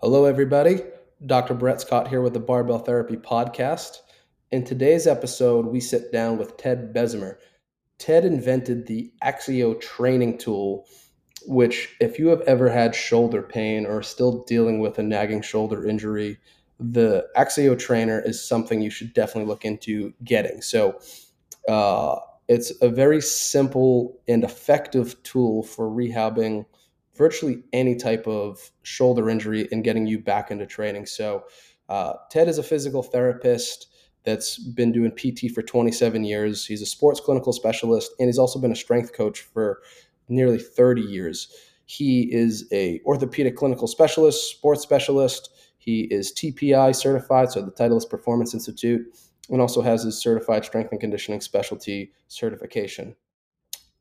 Hello, everybody. Dr. Brett Scott here with the Barbell Therapy Podcast. In today's episode, we sit down with Ted Bezemer. Ted invented the Axio training tool, which, if you have ever had shoulder pain or still dealing with a nagging shoulder injury, the Axio trainer is something you should definitely look into getting. So, uh, it's a very simple and effective tool for rehabbing virtually any type of shoulder injury and getting you back into training. So, uh, Ted is a physical therapist that's been doing PT for 27 years. He's a sports clinical specialist, and he's also been a strength coach for nearly 30 years. He is a orthopedic clinical specialist, sports specialist. He is TPI certified, so the Titleist Performance Institute, and also has his certified strength and conditioning specialty certification.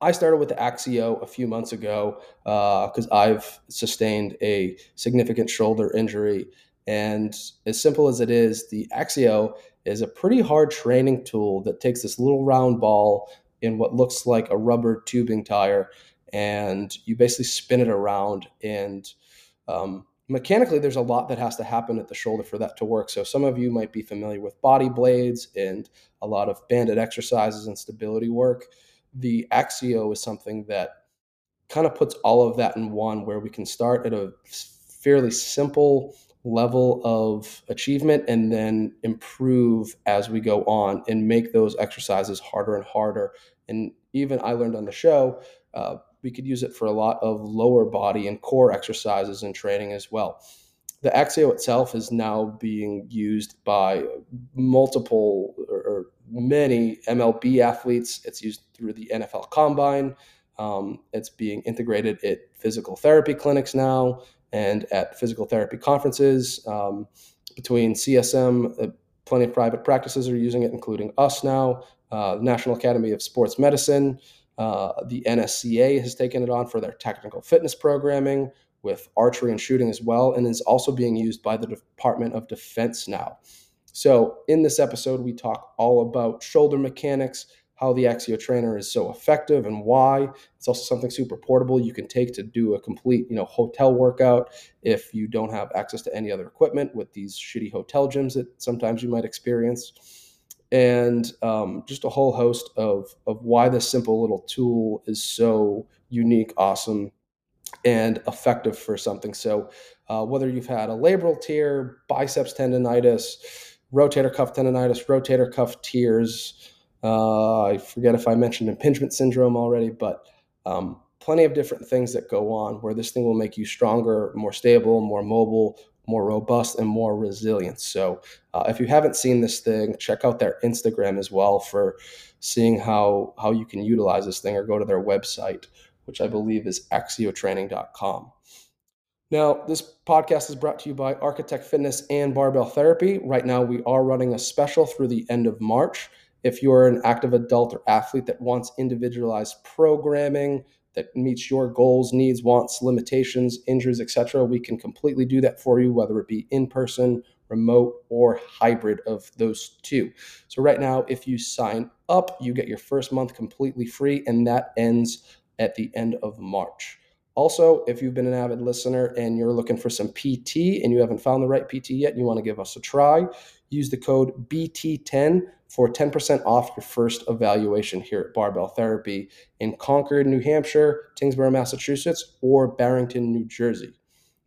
I started with the Axio a few months ago because uh, I've sustained a significant shoulder injury. And as simple as it is, the Axio is a pretty hard training tool that takes this little round ball in what looks like a rubber tubing tire, and you basically spin it around. And um, mechanically, there's a lot that has to happen at the shoulder for that to work. So some of you might be familiar with body blades and a lot of banded exercises and stability work the Axio is something that kind of puts all of that in one, where we can start at a fairly simple level of achievement and then improve as we go on and make those exercises harder and harder. And even I learned on the show, uh, we could use it for a lot of lower body and core exercises and training as well. The Axio itself is now being used by multiple many MLB athletes. It's used through the NFL Combine. Um, it's being integrated at physical therapy clinics now and at physical therapy conferences. Um, between CSM, uh, plenty of private practices are using it, including us now. Uh, National Academy of Sports Medicine, uh, the NSCA has taken it on for their technical fitness programming with archery and shooting as well, and is also being used by the Department of Defense now. So, in this episode, we talk all about shoulder mechanics, how the Axio trainer is so effective and why. It's also something super portable you can take to do a complete, you know, hotel workout if you don't have access to any other equipment with these shitty hotel gyms that sometimes you might experience. And um, just a whole host of, of why this simple little tool is so unique, awesome, and effective for something. So, uh, whether you've had a labral tear, biceps tendonitis, rotator cuff tendonitis, rotator cuff tears. Uh, I forget if I mentioned impingement syndrome already, but um, plenty of different things that go on where this thing will make you stronger, more stable, more mobile, more robust, and more resilient. So, uh, if you haven't seen this thing, check out their Instagram as well for seeing how how you can utilize this thing, or go to their website, which I believe is axiotraining.com. Now, this podcast is brought to you by Architect Fitness and Barbell Therapy. Right now, we are running a special through the end of March. If you're an active adult or athlete that wants individualized programming that meets your goals, needs, wants, limitations, injuries, etc., we can completely do that for you, whether it be in person, remote, or hybrid of those two. So, right now, if you sign up, you get your first month completely free, and that ends at the end of March. Also, if you've been an avid listener and you're looking for some PT and you haven't found the right PT yet, and you want to give us a try, use the code BT10 for 10% off your first evaluation here at Barbell Therapy in Concord, New Hampshire, Tyngsboro, Massachusetts, or Barrington, New Jersey.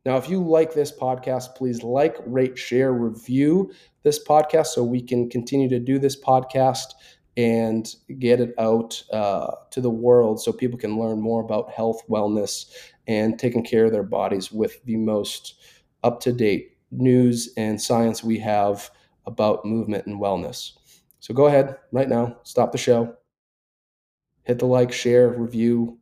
Now, if you like this podcast, please like, rate, share, review this podcast so we can continue to do this podcast and get it out uh, to the world so people can learn more about health, wellness, and taking care of their bodies with the most up to date news and science we have about movement and wellness. So go ahead right now, stop the show, hit the like, share, review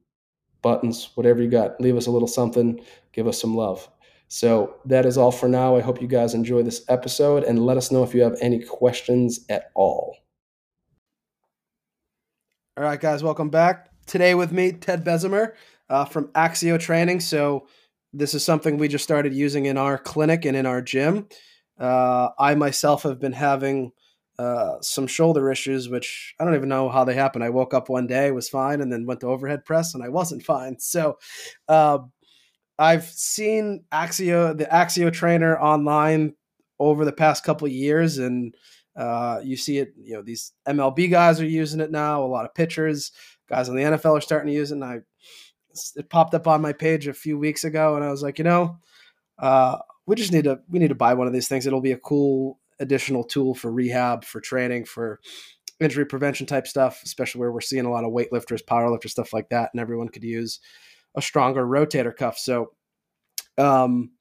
buttons, whatever you got. Leave us a little something, give us some love. So that is all for now. I hope you guys enjoy this episode and let us know if you have any questions at all. All right, guys, welcome back. Today with me, Ted Bezemer uh, from Axio Training. So, this is something we just started using in our clinic and in our gym. Uh, I myself have been having uh, some shoulder issues, which I don't even know how they happened. I woke up one day, was fine, and then went to overhead press, and I wasn't fine. So, uh, I've seen Axio, the Axio trainer online over the past couple years, and uh, you see it. You know, these MLB guys are using it now. A lot of pitchers, guys in the NFL are starting to use it. And I, it popped up on my page a few weeks ago, and I was like, you know, uh, we just need to we need to buy one of these things. It'll be a cool additional tool for rehab, for training, for injury prevention type stuff, especially where we're seeing a lot of weightlifters, powerlifters, stuff like that, and everyone could use a stronger rotator cuff. So, um,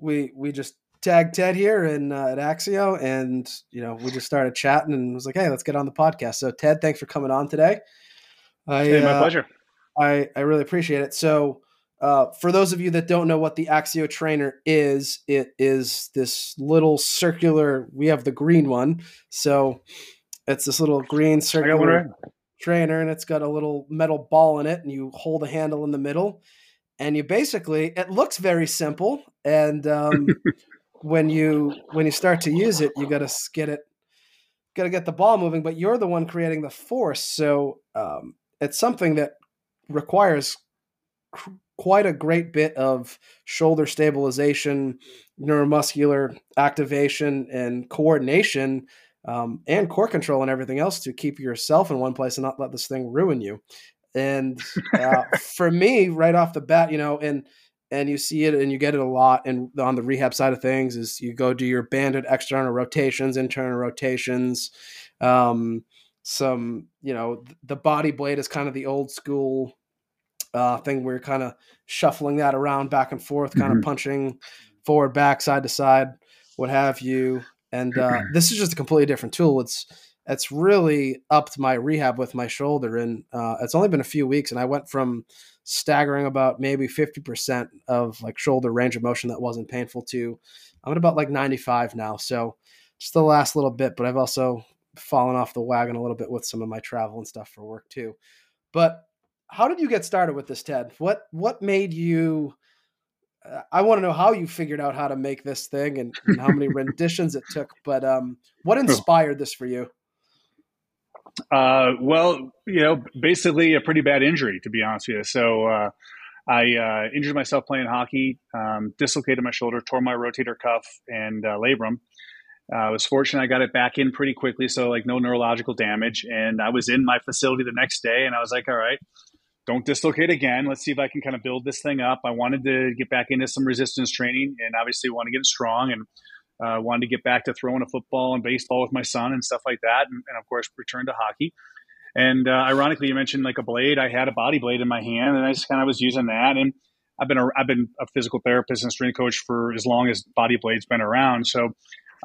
we we just tagged Ted here in uh, at Axio, and you know we just started chatting and was like, hey, let's get on the podcast. So, Ted, thanks for coming on today. I, hey, my uh, pleasure. I I really appreciate it. So. Uh, for those of you that don't know what the Axio trainer is, it is this little circular. We have the green one, so it's this little green circular trainer, and it's got a little metal ball in it, and you hold a handle in the middle, and you basically it looks very simple, and um, when you when you start to use it, you got to get it, got to get the ball moving, but you're the one creating the force, so um, it's something that requires quite a great bit of shoulder stabilization, neuromuscular activation, and coordination um, and core control and everything else to keep yourself in one place and not let this thing ruin you. And uh, for me, right off the bat, you know, and and you see it and you get it a lot. And on the rehab side of things, is you go do your banded external rotations, internal rotations. Um, some, you know, the body blade is kind of the old school uh, thing where you're kind of shuffling that around back and forth, kind mm-hmm. of punching forward, back, side to side, what have you and uh, this is just a completely different tool. It's it's really upped my rehab with my shoulder, and uh, it's only been a few weeks, and I went from staggering about maybe fifty percent of like shoulder range of motion that wasn't painful to I'm at about like ninety five now. So just the last little bit, but I've also fallen off the wagon a little bit with some of my travel and stuff for work too. But how did you get started with this, Ted? What what made you uh, I want to know how you figured out how to make this thing and, and how many renditions it took. But um, what inspired this for you? Uh, well, you know, basically a pretty bad injury, to be honest with you. So uh, I uh, injured myself playing hockey, um, dislocated my shoulder, tore my rotator cuff and uh, labrum. Uh, I was fortunate I got it back in pretty quickly, so like no neurological damage. And I was in my facility the next day, and I was like, all right, don't dislocate again. Let's see if I can kind of build this thing up. I wanted to get back into some resistance training and obviously want to get strong and uh, wanted to get back to throwing a football and baseball with my son and stuff like that. And, and of course, return to hockey. And uh, ironically, you mentioned like a blade. I had a body blade in my hand and I just kind of was using that. And I've been a, I've been a physical therapist and strength coach for as long as body blades been around. So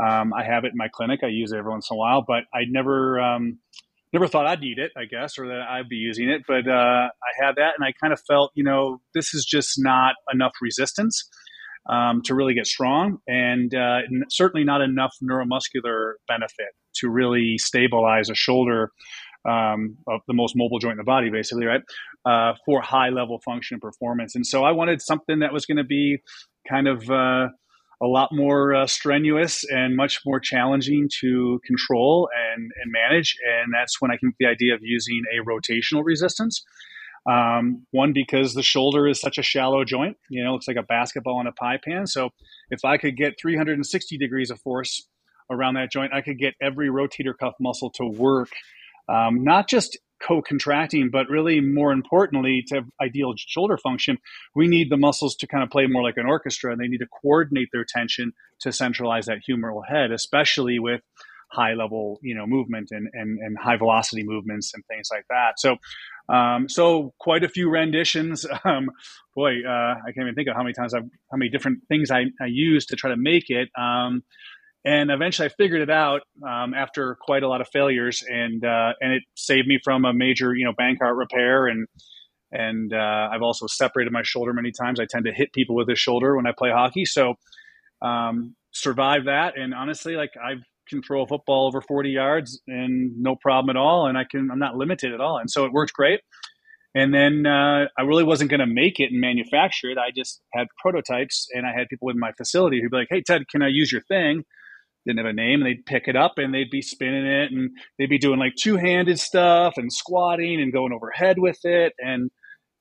um, I have it in my clinic. I use it every once in a while, but I never um, never thought I'd need it, I guess, or that I'd be using it. But uh, I had that, and I kind of felt, you know, this is just not enough resistance um, to really get strong, and uh, certainly not enough neuromuscular benefit to really stabilize a shoulder. Um, of the most mobile joint in the body, basically, right? Uh, for high level function and performance. And so I wanted something that was going to be kind of uh, a lot more uh, strenuous and much more challenging to control and, and manage. And that's when I came up with the idea of using a rotational resistance. Um, one, because the shoulder is such a shallow joint, you know, looks like a basketball in a pie pan. So if I could get 360 degrees of force around that joint, I could get every rotator cuff muscle to work, um, not just co-contracting, but really more importantly, to have ideal shoulder function, we need the muscles to kind of play more like an orchestra, and they need to coordinate their tension to centralize that humeral head, especially with high level, you know, movement and, and, and high velocity movements and things like that. So, um, so quite a few renditions. Um, boy, uh, I can't even think of how many times I've, how many different things I, I used to try to make it. Um, and eventually I figured it out um, after quite a lot of failures, and uh, and it saved me from a major you know Bankart repair, and and uh, I've also separated my shoulder many times. I tend to hit people with the shoulder when I play hockey, so um, survive that. And honestly, like I've control football over 40 yards and no problem at all, and I can I'm not limited at all, and so it worked great. And then uh, I really wasn't going to make it and manufacture it. I just had prototypes, and I had people in my facility who'd be like, "Hey, Ted, can I use your thing?" didn't have a name and they'd pick it up and they'd be spinning it and they'd be doing like two-handed stuff and squatting and going overhead with it and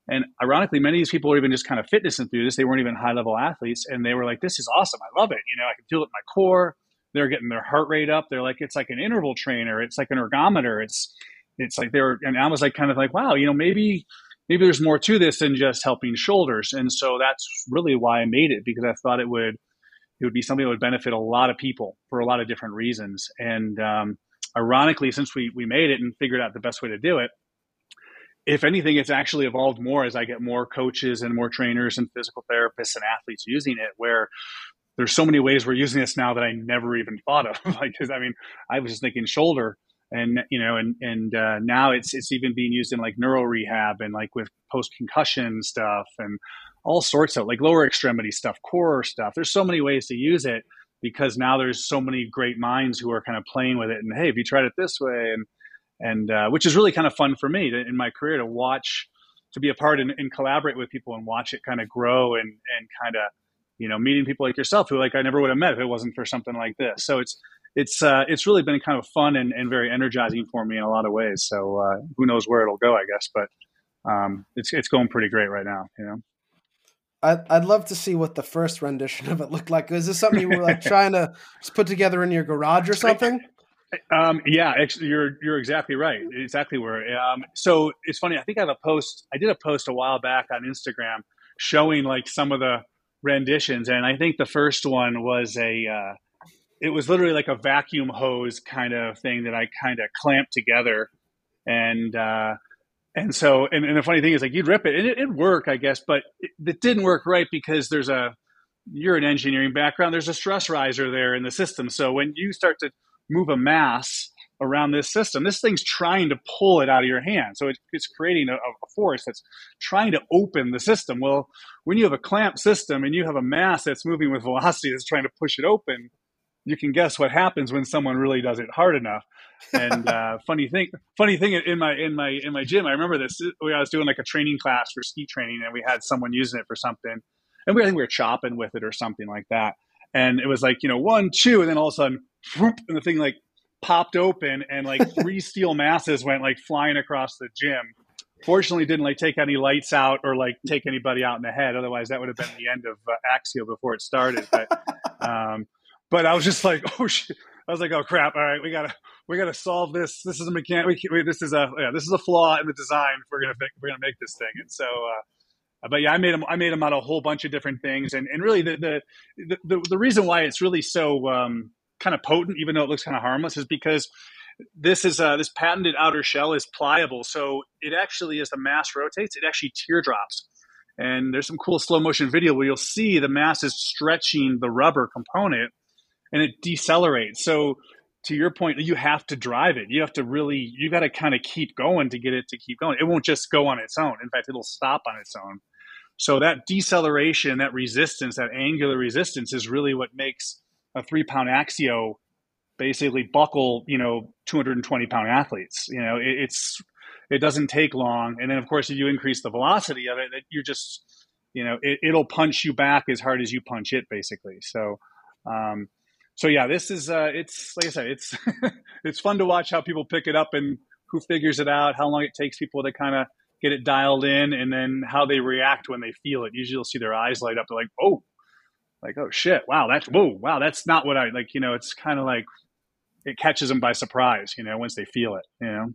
And ironically, many of these people were even just kind of fitness enthusiasts. They weren't even high level athletes. And they were like, this is awesome. I love it. You know, I can feel it in my core. They're getting their heart rate up. They're like, it's like an interval trainer. It's like an ergometer. It's, it's like they're, and I was like, kind of like, wow, you know, maybe, maybe there's more to this than just helping shoulders. And so that's really why I made it because I thought it would, it would be something that would benefit a lot of people for a lot of different reasons. And um, ironically, since we, we made it and figured out the best way to do it, if anything, it's actually evolved more as I get more coaches and more trainers and physical therapists and athletes using it. Where there's so many ways we're using this now that I never even thought of. like, I mean, I was just thinking shoulder, and you know, and and uh, now it's it's even being used in like neuro rehab and like with post concussion stuff and all sorts of like lower extremity stuff, core stuff. There's so many ways to use it because now there's so many great minds who are kind of playing with it. And hey, have you tried it this way, and and uh, which is really kind of fun for me to, in my career to watch, to be a part and, and collaborate with people and watch it kind of grow and and kind of you know meeting people like yourself who like I never would have met if it wasn't for something like this. So it's it's uh, it's really been kind of fun and, and very energizing for me in a lot of ways. So uh, who knows where it'll go, I guess, but um, it's it's going pretty great right now. You know. I'd, I'd love to see what the first rendition of it looked like. Is this something you were like trying to put together in your garage or something? Um, yeah, actually, you're you're exactly right. Exactly where. Um, so it's funny. I think I have a post. I did a post a while back on Instagram showing like some of the renditions, and I think the first one was a. Uh, it was literally like a vacuum hose kind of thing that I kind of clamped together, and uh, and so and, and, the funny thing is like you'd rip it and it, would work, I guess, but it, it didn't work right because there's a you're an engineering background. There's a stress riser there in the system, so when you start to move a mass around this system. This thing's trying to pull it out of your hand. So it, it's creating a, a, force that's trying to open the system. Well, when you have a clamp system and you have a mass that's moving with velocity that's trying to push it open, you can guess what happens when someone really does it hard enough. And uh, funny thing, funny thing in my in my in my gym, I remember this. I was doing like a training class for ski training, and we had someone using it for something, and we I think we were chopping with it or something like that. And it was like you know one two, and then all of a sudden whoop, and the thing like popped open and like three steel masses went like flying across the gym. Fortunately, didn't like take any lights out or like take anybody out in the head. Otherwise, that would have been the end of uh, Axio before it started. But, um, but I was just like, oh shit. I was like, oh crap! All right, we gotta we gotta solve this. This is a mechanic. We, we, this is a yeah, this is a flaw in the design. We're gonna we're gonna make this thing. And so, uh, but yeah, I made them. I made them out a whole bunch of different things. And and really, the the the, the reason why it's really so um, kind of potent, even though it looks kind of harmless, is because this is uh, this patented outer shell is pliable. So it actually, as the mass rotates, it actually teardrops. And there's some cool slow motion video where you'll see the mass is stretching the rubber component, and it decelerates. So to your point, you have to drive it. You have to really, you got to kind of keep going to get it to keep going. It won't just go on its own. In fact, it'll stop on its own. So that deceleration, that resistance, that angular resistance is really what makes a three pound axio basically buckle you know 220 pound athletes. You know it, it's it doesn't take long. And then of course if you increase the velocity of it you're just you know it, will punch you back as hard as you punch it basically. So um so yeah this is uh it's like i said it's it's fun to watch how people pick it up and who figures it out how long it takes people to kind of get it dialed in and then how they react when they feel it. Usually you'll see their eyes light up they're like oh like, oh shit, wow, that's whoa, wow, that's not what I like. You know, it's kind of like it catches them by surprise. You know, once they feel it. You know.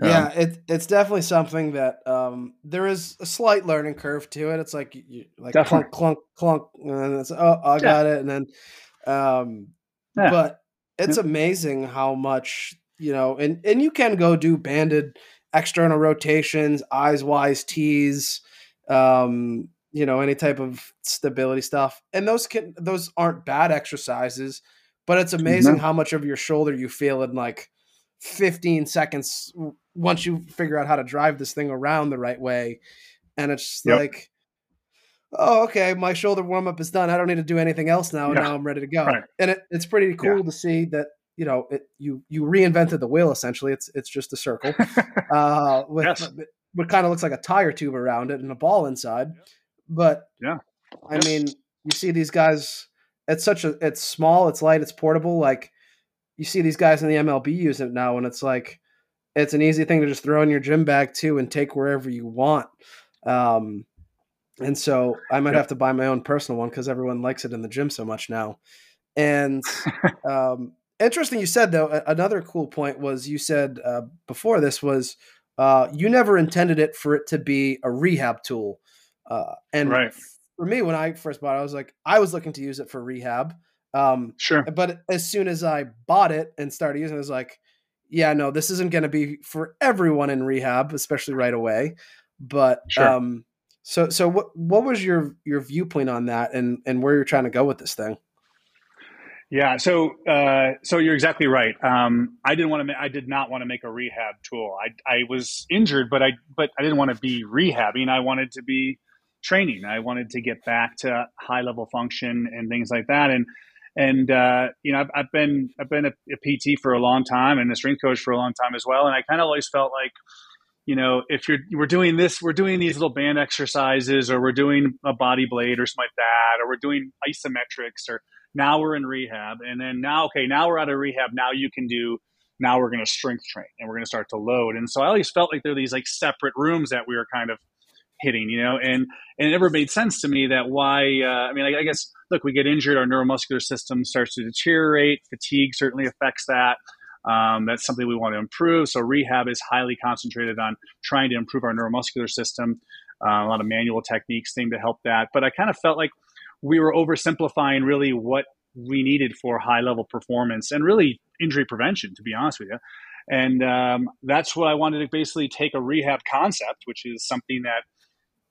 Yeah, um, it, it's definitely something that um, there is a slight learning curve to it. It's like you, like definitely. clunk, clunk, clunk, and it's oh, I got yeah. it, and then, um, yeah. but it's yeah. amazing how much you know, and and you can go do banded external rotations, eyes wise tees, um, you know any type of stability stuff and those can those aren't bad exercises but it's amazing mm-hmm. how much of your shoulder you feel in like 15 seconds once you figure out how to drive this thing around the right way and it's yep. like oh okay my shoulder warm up is done i don't need to do anything else now and yeah. now i'm ready to go right. and it, it's pretty cool yeah. to see that you know it, you you reinvented the wheel essentially it's it's just a circle uh with yes. what kind of looks like a tire tube around it and a ball inside but yeah, I yes. mean, you see these guys. It's such a. It's small. It's light. It's portable. Like you see these guys in the MLB using it now, and it's like it's an easy thing to just throw in your gym bag too and take wherever you want. Um, and so I might have to buy my own personal one because everyone likes it in the gym so much now. And um, interesting, you said though. Another cool point was you said uh, before this was uh, you never intended it for it to be a rehab tool. Uh, and right. for me, when I first bought it, I was like, I was looking to use it for rehab. Um, sure. But as soon as I bought it and started using it, I was like, yeah, no, this isn't going to be for everyone in rehab, especially right away. But sure. um, so so what what was your your viewpoint on that, and and where you're trying to go with this thing? Yeah, so uh, so you're exactly right. Um, I didn't want to. Ma- I did not want to make a rehab tool. I I was injured, but I but I didn't want to be rehabbing. I wanted to be training. I wanted to get back to high level function and things like that. And and uh, you know, I've, I've, been I've been a, a, PT for a long time and a strength coach for a long time as well. And I kind of always felt like, you know, if you're we're doing this, we're doing these little band exercises, or we're doing a body blade or something like that, or we're doing isometrics, or now we're in rehab, and then now okay, now we're out of rehab. Now you can do. Now we're going to strength train and we're going to start to load. And so I always felt like there are these like separate rooms that we were kind of hitting, you know, and and it never made sense to me that why. Uh, I mean, I, I, guess look, we get injured, our neuromuscular system starts to deteriorate. Fatigue certainly affects that. Um, that's something we want to improve. So rehab is highly concentrated on trying to improve our neuromuscular system. Uh, a lot of manual techniques seem to help that, but I kind of felt like we were oversimplifying really what we needed for high level performance and really injury prevention. To be honest with you. And um, that's what I wanted to basically take a rehab concept, which is something that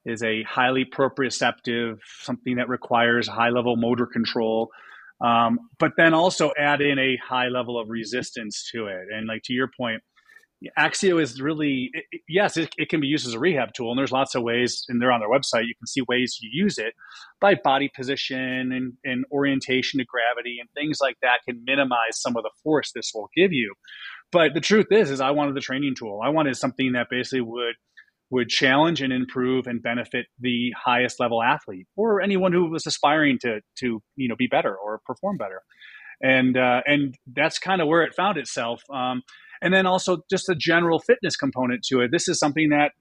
is a highly proprioceptive, something that requires high level motor control. Um, but then also add in a high level of resistance to it. And like to your point, Axio is really, it, yes, it, it, can be used as a rehab tool. And there's lots of ways, and they're on their website. You can see ways you use it by body position and, and orientation to gravity and things like that can minimize some of the force this will give you. But the truth is, is I wanted the training tool. I wanted something that basically would would challenge and improve and benefit the highest level athlete or anyone who was aspiring to to you know be better or perform better. And uh, and that's kind of where it found itself. Um, and then also just a general fitness component to it. This is something that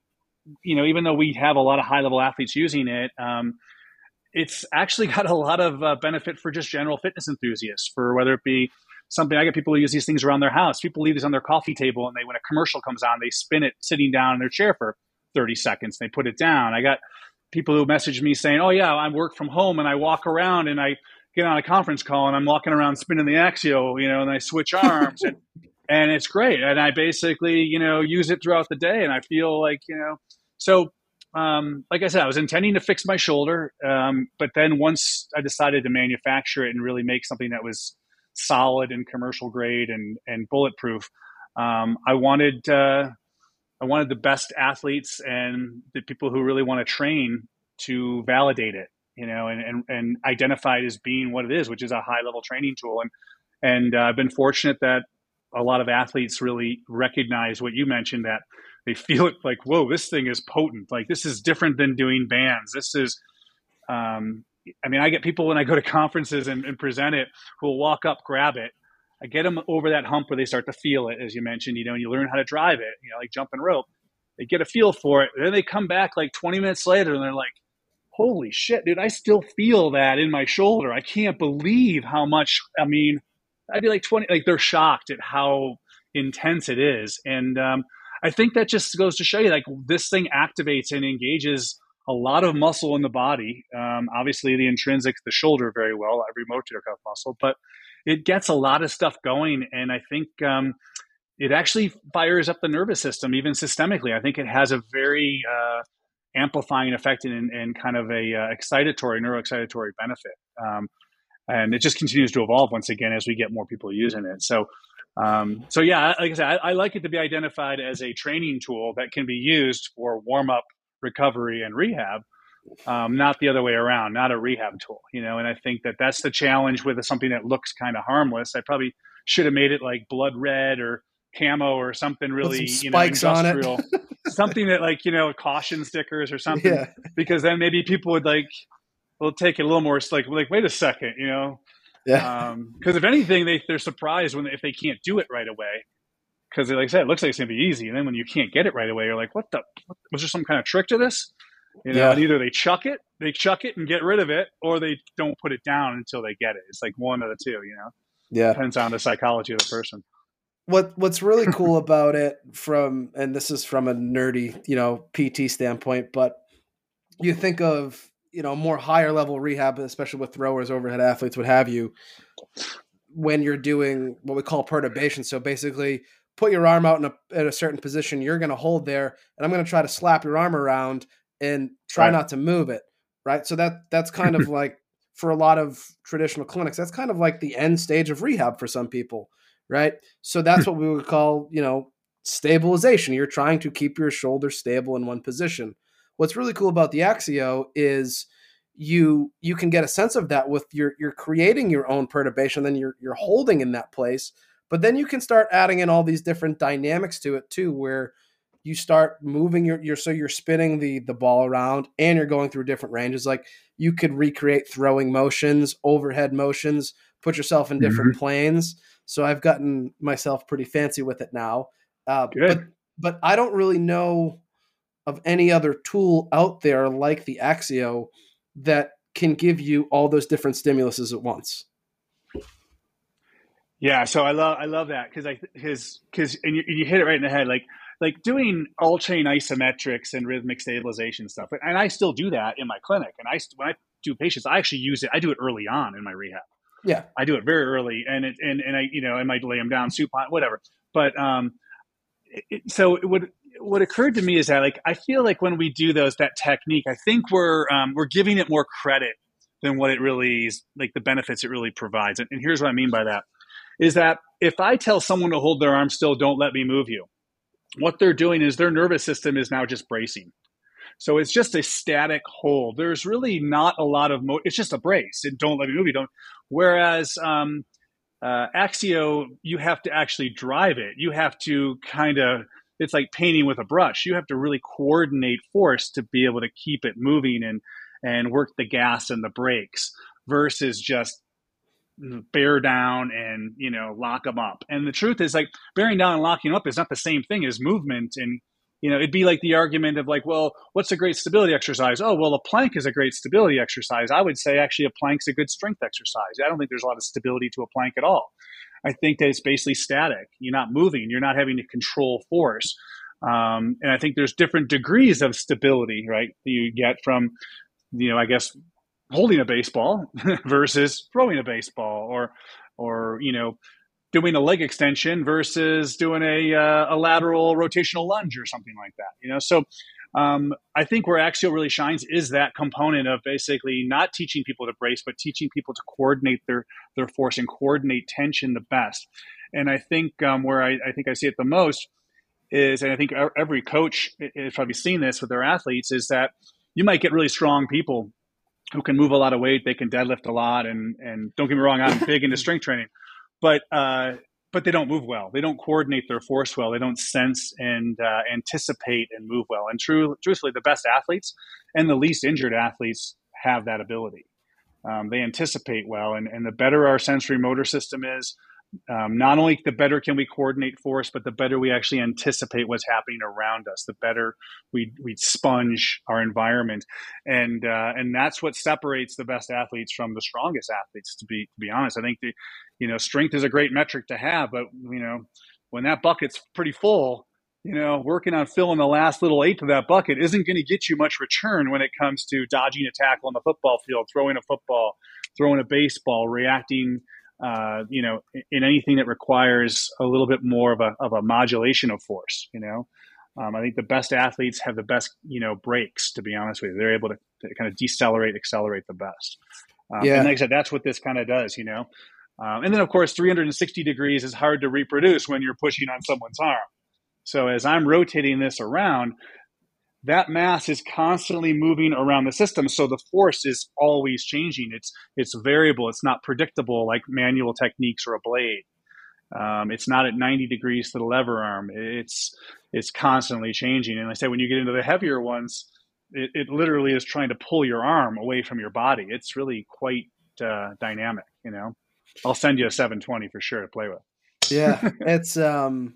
you know even though we have a lot of high level athletes using it um, it's actually got a lot of uh, benefit for just general fitness enthusiasts for whether it be something i get people who use these things around their house. People leave these on their coffee table and they when a commercial comes on they spin it sitting down in their chair for 30 seconds. They put it down. I got people who message me saying, "Oh yeah, I work from home and I walk around and I get on a conference call and I'm walking around spinning the axio, you know, and I switch arms and and it's great. And I basically, you know, use it throughout the day and I feel like, you know, so um, like I said, I was intending to fix my shoulder, um, but then once I decided to manufacture it and really make something that was solid and commercial grade and and bulletproof, um, I wanted uh, I wanted the best athletes and the people who really want to train to validate it, you know, and, and, and identify it as being what it is, which is a high level training tool. And, and uh, I've been fortunate that a lot of athletes really recognize what you mentioned that they feel it like, whoa, this thing is potent. Like this is different than doing bands. This is, um, I mean, I get people when I go to conferences and, and present it who will walk up, grab it, I get them over that hump where they start to feel it, as you mentioned, you know, and you learn how to drive it, you know, like jumping rope. They get a feel for it. Then they come back like 20 minutes later and they're like, holy shit, dude, I still feel that in my shoulder. I can't believe how much, I mean, I'd be like 20, like they're shocked at how intense it is. And um, I think that just goes to show you like this thing activates and engages a lot of muscle in the body. Um, obviously, the intrinsic, the shoulder, very well, every rotator cuff muscle, but it gets a lot of stuff going. And I think um, it actually fires up the nervous system, even systemically. I think it has a very uh, amplifying effect and, kind of a uh, excitatory, neuroexcitatory benefit. Um, and it just continues to evolve once again as we get more people using it. So, um, so yeah, like I said, I, I, like it to be identified as a training tool that can be used for warm up, recovery, and rehab um, not the other way around, not a rehab tool, you know. And I think that that's the challenge with something that looks kind of harmless. I probably should have made it like blood red or camo or something really, you know, industrial, something that like you know caution stickers or something, yeah. because then maybe people would like will take it a little more It's like like wait a second, you know. Yeah. Because um, if anything, they they're surprised when if they can't do it right away. Because like I said, it looks like it's gonna be easy, and then when you can't get it right away, you're like, what the? Was there some kind of trick to this? You know, yeah. and either they chuck it, they chuck it and get rid of it, or they don't put it down until they get it. It's like one of the two, you know. Yeah, depends on the psychology of the person. What What's really cool about it, from and this is from a nerdy, you know, PT standpoint, but you think of you know more higher level rehab, especially with throwers, overhead athletes, what have you, when you're doing what we call perturbation. So basically, put your arm out in a, in a certain position. You're going to hold there, and I'm going to try to slap your arm around and try right. not to move it. Right. So that that's kind of like for a lot of traditional clinics, that's kind of like the end stage of rehab for some people. Right. So that's what we would call, you know, stabilization. You're trying to keep your shoulder stable in one position. What's really cool about the Axio is you you can get a sense of that with your you're creating your own perturbation, then you're you're holding in that place. But then you can start adding in all these different dynamics to it too, where you start moving your, your so you're spinning the the ball around and you're going through different ranges. Like you could recreate throwing motions, overhead motions, put yourself in different mm-hmm. planes. So I've gotten myself pretty fancy with it now. Uh, but but I don't really know of any other tool out there like the Axio that can give you all those different stimuluses at once. Yeah, so I love I love that because I because because and you, you hit it right in the head like like doing all chain isometrics and rhythmic stabilization stuff. And I still do that in my clinic. And I when I do patients, I actually use it. I do it early on in my rehab. Yeah, I do it very early, and it and and I you know I might lay them down supine whatever. But um, it, so what what occurred to me is that like I feel like when we do those that technique, I think we're um, we're giving it more credit than what it really is like the benefits it really provides. And, and here's what I mean by that is that if I tell someone to hold their arm still, don't let me move you, what they're doing is their nervous system is now just bracing. So it's just a static hold. There's really not a lot of mo. It's just a brace. And don't let me move you. Don't. Whereas um, uh, Axio, you have to actually drive it. You have to kind of. It's like painting with a brush. You have to really coordinate force to be able to keep it moving and and work the gas and the brakes versus just bear down and you know lock them up. And the truth is like bearing down and locking up is not the same thing as movement. And you know it'd be like the argument of like well what's a great stability exercise? Oh well a plank is a great stability exercise. I would say actually a plank's a good strength exercise. I don't think there's a lot of stability to a plank at all. I think that it's basically static. You're not moving. You're not having to control force. Um, and i think there's different degrees of stability right that you get from you know i guess holding a baseball versus throwing a baseball or or you know doing a leg extension versus doing a, uh, a lateral rotational lunge or something like that you know? So um, i think where axio really shines is that component of basically not teaching people to brace but teaching people to coordinate their their force and coordinate tension the best. And i think um, where I, I think i see it the most is and i think every coach has probably seen this with their athletes is that you might get really strong people who can move a lot of weight. They can deadlift a lot, and and don't get me wrong, I'm big into strength training, but uh, but they don't move well. They don't coordinate their force well. They don't sense and uh, anticipate and move well. And true, truthfully, the best athletes and the least injured athletes have that ability. Um, they anticipate well, and, and the better our sensory motor system is, um, not only the better can we coordinate for us, but the better we actually anticipate what's happening around us. The better we we sponge our environment, and uh, and that's what separates the best athletes from the strongest athletes. To be to be honest, I think the you know strength is a great metric to have, but you know when that bucket's pretty full, you know, working on filling the last little eighth of that bucket isn't going to get you much return when it comes to dodging a tackle on the football field, throwing a football, throwing a baseball, reacting uh, you know, in anything that requires a little bit more of a, of a modulation of force, you know. Um, I think the best athletes have the best, you know, brakes. To be honest with you, they're able to, to kind of decelerate, accelerate the best. Um, yeah. And like I said, that's what this kind of does, you know. Um, and then, of course, 360 degrees is hard to reproduce when you're pushing on someone's arm. So as I'm rotating this around, that mass is constantly moving around the system. So the force is always changing. It's it's variable. It's not predictable like manual techniques or a blade. Um, it's not at 90 degrees to the lever arm. It's it's constantly changing. And i say when you get into the heavier ones it, it literally is trying to pull your arm away from your body. It's really quite uh, dynamic you know? I'll send you a 720 for sure to play with. Yeah. It's um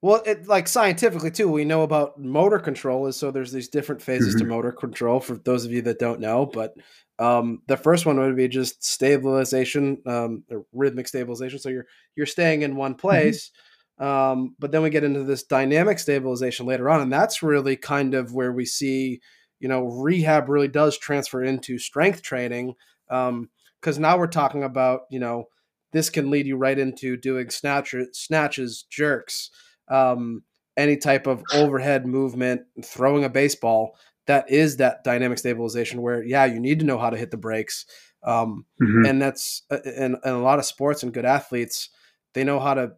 Well, it like scientifically too, we know about motor control is so there's these different phases mm-hmm. to motor control for those of you that don't know. But um, the first one would be just stabilization, um, rhythmic stabilization. So you're you're staying in one mm-hmm. place. Mm-hmm. Um, but then we get into this dynamic stabilization later on, and that's really kind of where we see, you know, rehab really does transfer into strength training. Because um, now we're talking about, you know, this can lead you right into doing snatch, snatches, jerks, um, any type of overhead movement, throwing a baseball. That is that dynamic stabilization where, yeah, you need to know how to hit the brakes. Um, mm-hmm. And that's, and, and a lot of sports and good athletes, they know how to,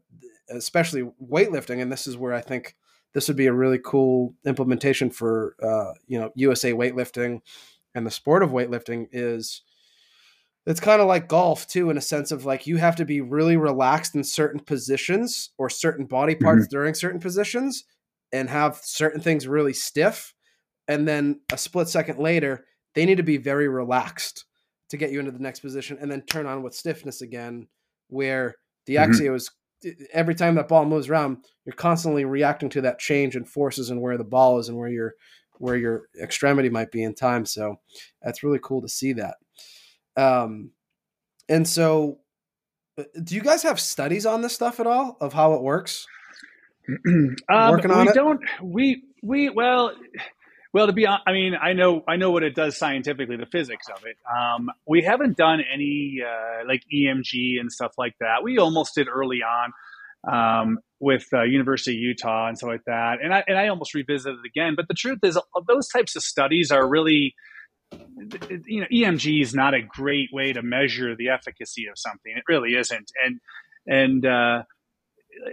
especially weightlifting. And this is where I think this would be a really cool implementation for, uh, you know, USA weightlifting and the sport of weightlifting is it's kind of like golf too in a sense of like you have to be really relaxed in certain positions or certain body parts mm-hmm. during certain positions and have certain things really stiff and then a split second later they need to be very relaxed to get you into the next position and then turn on with stiffness again where the mm-hmm. axio is every time that ball moves around you're constantly reacting to that change in forces and where the ball is and where your where your extremity might be in time so that's really cool to see that um, and so, uh, do you guys have studies on this stuff at all of how it works? um, Working on we it? don't. We we well. Well, to be honest, I mean, I know I know what it does scientifically, the physics of it. Um, we haven't done any uh, like EMG and stuff like that. We almost did early on um, with uh, University of Utah and stuff like that, and I and I almost revisited it again. But the truth is, those types of studies are really you know, EMG is not a great way to measure the efficacy of something. It really isn't. And and uh,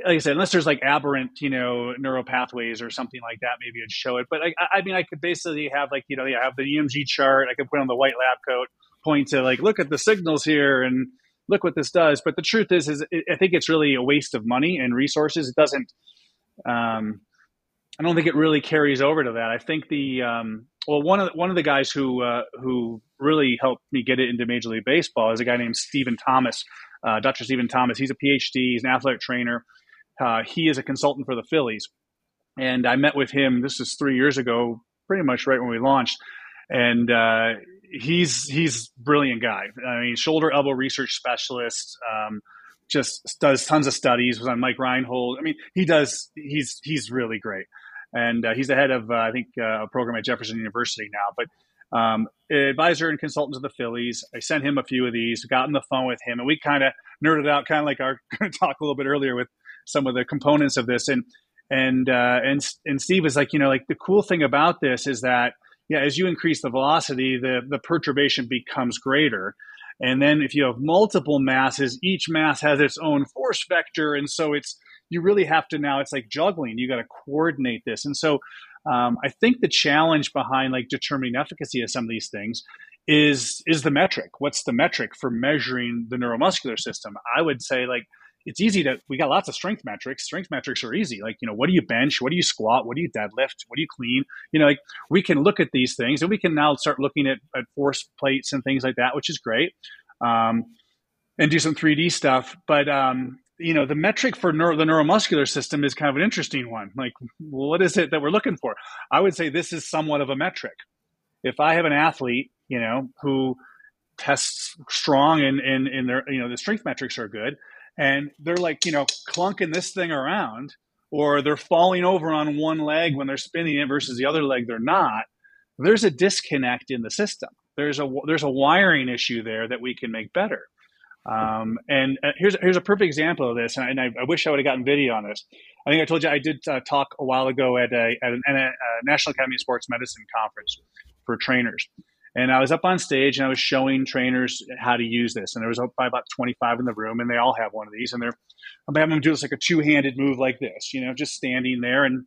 like I said, unless there's like aberrant, you know, neural pathways or something like that, maybe it'd show it. But I, I mean, I could basically have like, you know, I have the EMG chart. I could put on the white lab coat, point to like, look at the signals here and look what this does. But the truth is, is I think it's really a waste of money and resources. It doesn't. Um, I don't think it really carries over to that. I think the um, well, one of the, one of the guys who uh, who really helped me get it into Major League Baseball is a guy named Stephen Thomas, uh, Dr. Stephen Thomas. He's a PhD. He's an athletic trainer. Uh, he is a consultant for the Phillies, and I met with him. This is three years ago, pretty much right when we launched, and uh, he's he's brilliant guy. I mean, shoulder elbow research specialist. Um, just does tons of studies. Was on Mike Reinold. I mean, he does. He's he's really great and uh, he's the head of uh, I think uh, a program at Jefferson University now. But um, advisor and consultant to the Phillies. I sent him a few of these, got on the phone with him, and we kind of nerded out, kind of like our talk a little bit earlier with some of the components of this. And and uh, and and Steve is like, you know, like the cool thing about this is that yeah, as you increase the velocity, the the perturbation becomes greater. And then if you have multiple masses, each mass has its own force vector, and so it's you really have to now it's like juggling you got to coordinate this. And so um, i think the challenge behind like determining efficacy of some of these things is is the metric. What's the metric for measuring the neuromuscular system? I would say like it's easy to we got lots of strength metrics. Strength metrics are easy. Like you know what do you bench? What do you squat? What do you deadlift? What do you clean? You know like we can look at these things and we can now start looking at, at force plates and things like that which is great um, and do some 3d stuff. But um, you know the metric for neuro, the neuromuscular system is kind of an interesting one. Like what is it that we're looking for? I would say this is somewhat of a metric. If i have an athlete you know who tests strong and in, in, in their you know the strength metrics are good and they're like you know clunking this thing around or they're falling over on one leg when they're spinning it versus the other leg they're not there's a disconnect in the system. There's a there's a wiring issue there that we can make better um, and uh, here's here's a perfect example of this, and I, I wish I would have gotten video on this. I think I told you I did uh, talk a while ago at a, at an, a, a National Academy of Sports Medicine conference for trainers, and I was up on stage and I was showing trainers how to use this, and there was probably about 25 in the room, and they all have one of these, and they're I'm having them do this like a two handed move like this, you know, just standing there and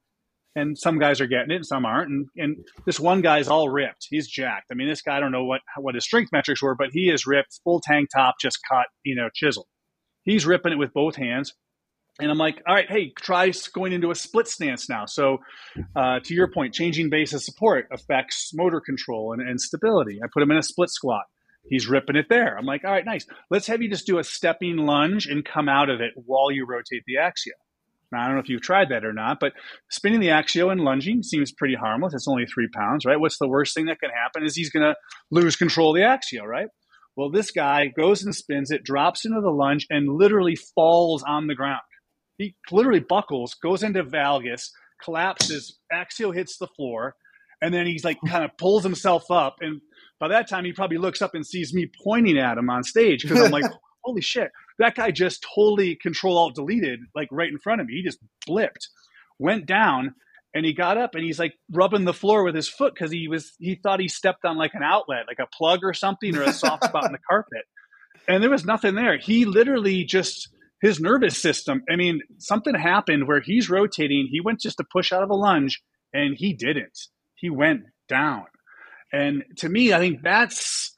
and some guys are getting it and some aren't. And, and this one guy's all ripped. He's jacked. I mean, this guy, I don't know what, what his strength metrics were, but he is ripped, full tank top, just cut, you know, chiseled. He's ripping it with both hands. And I'm like, all right, hey, try going into a split stance now. So, uh, to your point, changing base of support affects motor control and, and stability. I put him in a split squat. He's ripping it there. I'm like, all right, nice. Let's have you just do a stepping lunge and come out of it while you rotate the axio. Now, I don't know if you've tried that or not, but spinning the axio and lunging seems pretty harmless. It's only three pounds, right? What's the worst thing that can happen is he's going to lose control of the axio, right? Well, this guy goes and spins it, drops into the lunge, and literally falls on the ground. He literally buckles, goes into valgus, collapses, axio hits the floor, and then he's like kind of pulls himself up. And by that time, he probably looks up and sees me pointing at him on stage because I'm like, holy shit, that guy just totally control alt deleted like right in front of me. He just blipped, went down, and he got up and he's like rubbing the floor with his foot because he was he thought he stepped on like an outlet, like a plug or something, or a soft spot in the carpet. And there was nothing there. He literally just his nervous system. I mean, something happened where he's rotating. He went just to push out of a lunge, and he didn't. He went down. And to me, I think that's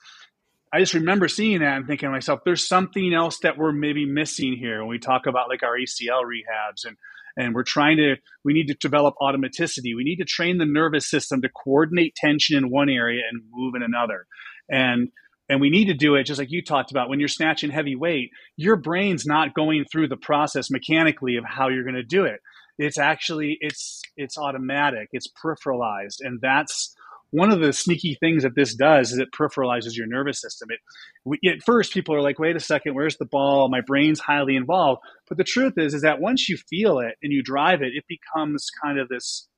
I just remember seeing that and thinking to myself, there's something else that we're maybe missing here when we talk about like our ACL rehabs and and we're trying to we need to develop automaticity. We need to train the nervous system to coordinate tension in one area and move in another. And and we need to do it just like you talked about when you're snatching heavy weight, your brain's not going through the process mechanically of how you're going to do it. It's actually it's it's automatic, it's peripheralized and that's one of the sneaky things that this does is it peripheralizes your nervous system. It at first people are like, wait a second, where's the ball? My brain's highly involved. But the truth is, is that once you feel it and you drive it, it becomes kind of this.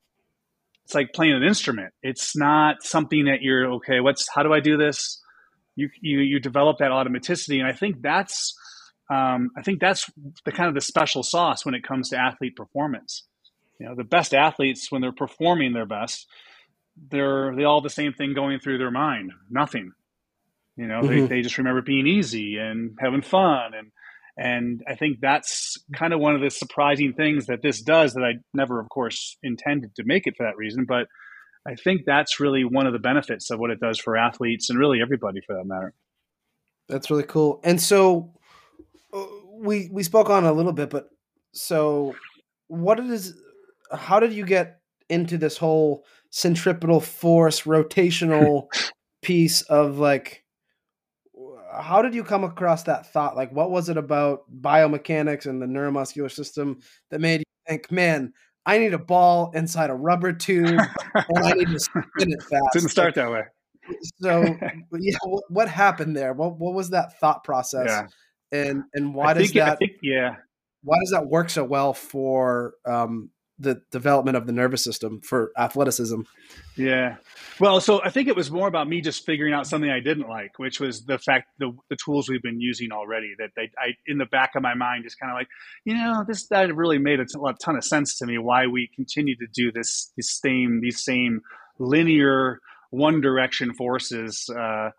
It's like playing an instrument. It's not something that you're okay. What's how do I do this? You you you develop that automaticity, and I think that's um, I think that's the kind of the special sauce when it comes to athlete performance. You know, the best athletes when they're performing their best they're they all the same thing going through their mind. Nothing. You know mm-hmm. they, they just remember being easy and having fun. And and i think that's kind of one of the surprising things that this does that i never of course intended to make it for that reason. But i think that's really one of the benefits of what it does for athletes and really everybody for that matter. That's really cool. And so uh, we we spoke on a little bit but so what is how did you get into this whole centripetal force rotational piece of like how did you come across that thought? Like what was it about biomechanics and the neuromuscular system that made you think man i need a ball inside a rubber tube and i need to spin it fast didn't start that way. So yeah what, happened there? What, what was that thought process? Yeah. and and why I does that think, yeah. why does that work so well for um, the development of the nervous system for athleticism. Yeah. Well, so I think it was more about me just figuring out something I didn't like, which was the fact the the tools we've been using already that they I in the back of my mind is kind of like, you know, this that really made a ton of sense to me why we continue to do this this same these same linear one direction forces uh,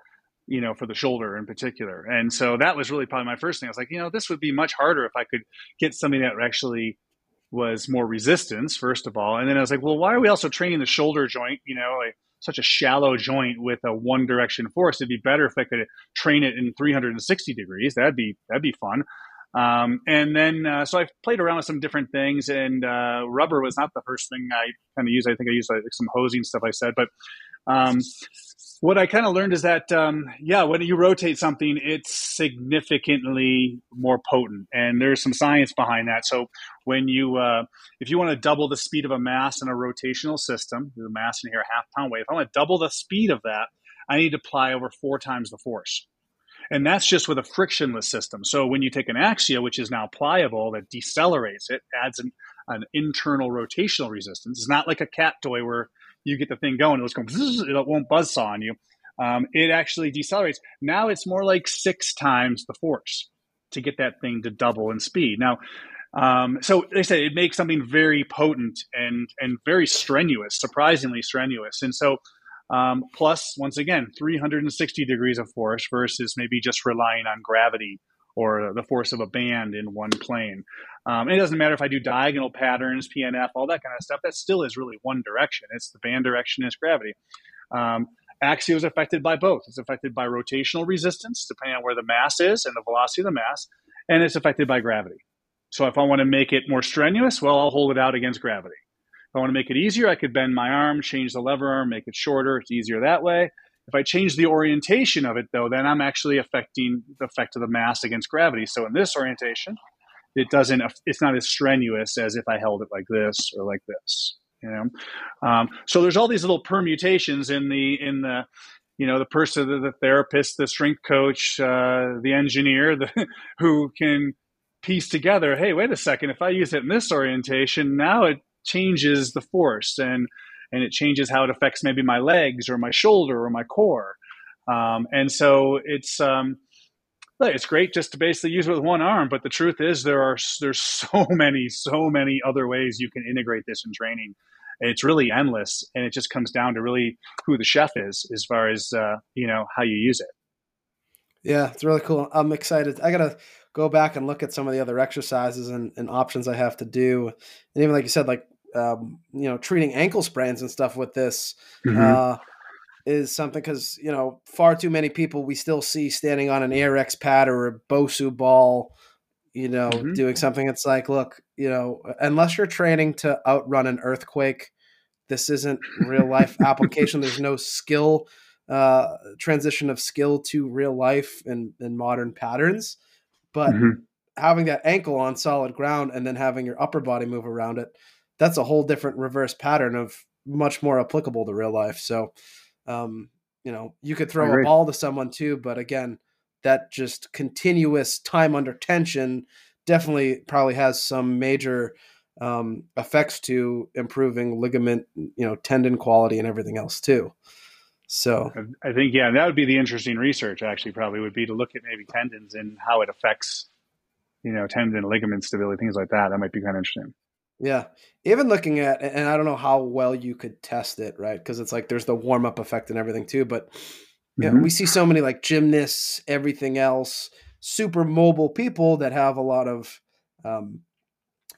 you know, for the shoulder in particular. And so that was really probably my first thing. I was like, you know, this would be much harder if I could get something that actually was more resistance, first of all. And then I was like, well, why are we also training the shoulder joint, you know, like such a shallow joint with a one direction force? It'd be better if I could train it in 360 degrees. That'd be, that'd be fun. Um, and then, uh, so I played around with some different things, and uh, rubber was not the first thing I kind of used. I think I used like some hosing stuff I said, but um, what I kind of learned is that, um, yeah, when you rotate something, it's significantly more potent, and there's some science behind that. So when you, uh, if you want to double the speed of a mass in a rotational system, the mass in here, half pound weight, if I want to double the speed of that, I need to apply over four times the force. And that's just with a frictionless system. So when you take an Axio, which is now pliable, that decelerates it, adds an, an internal rotational resistance. It's not like a cat toy where you get the thing going, it's going, it won't buzz on you. Um, it actually decelerates. Now it's more like six times the force to get that thing to double in speed. Now, um, so they said it makes something very potent and and very strenuous, surprisingly strenuous. And so, um, plus once again, 360 degrees of force versus maybe just relying on gravity or the force of a band in one plane. Um, it doesn't matter if I do diagonal patterns, PNF, all that kind of stuff. That still is really one direction. It's the band direction is gravity. Um, Axio is affected by both. It's affected by rotational resistance, depending on where the mass is and the velocity of the mass, and it's affected by gravity. So if I want to make it more strenuous, well, I'll hold it out against gravity. If I want to make it easier, I could bend my arm, change the lever arm, make it shorter. It's easier that way. If I change the orientation of it, though, then I'm actually affecting the effect of the mass against gravity. So in this orientation, it doesn't it's not as strenuous as if I held it like this or like this. You know, um, so there's all these little permutations in the in the you know the person, the, the therapist, the strength coach, uh, the engineer, the, who can piece together. Hey, wait a second! If I use it in this orientation, now it changes the force and and it changes how it affects maybe my legs or my shoulder or my core. Um, and so it's um, it's great just to basically use it with one arm. But the truth is, there are there's so many so many other ways you can integrate this in training. It's really endless, and it just comes down to really who the chef is as far as uh, you know how you use it. Yeah, it's really cool. I'm excited. I gotta go back and look at some of the other exercises and, and options I have to do, and even like you said, like um, you know, treating ankle sprains and stuff with this. Mm-hmm. Uh, is something because you know far too many people we still see standing on an Airex pad or a Bosu ball, you know, mm-hmm. doing something. It's like, look, you know, unless you're training to outrun an earthquake, this isn't real life application. There's no skill uh, transition of skill to real life and, and modern patterns, but mm-hmm. having that ankle on solid ground and then having your upper body move around it, that's a whole different reverse pattern of much more applicable to real life. So um, you know, you could throw a ball to someone too, but again, that just continuous time under tension definitely probably has some major um, effects to improving ligament, you know, tendon quality and everything else too. So I think yeah, that would be the interesting research. Actually, probably would be to look at maybe tendons and how it affects, you know, tendon ligament stability, things like that. That might be kind of interesting. Yeah. Even looking at, and I don't know how well you could test it, right? Because it's like there's the warm up effect and everything too. But yeah, mm-hmm. we see so many like gymnasts, everything else, super mobile people that have a lot of, um,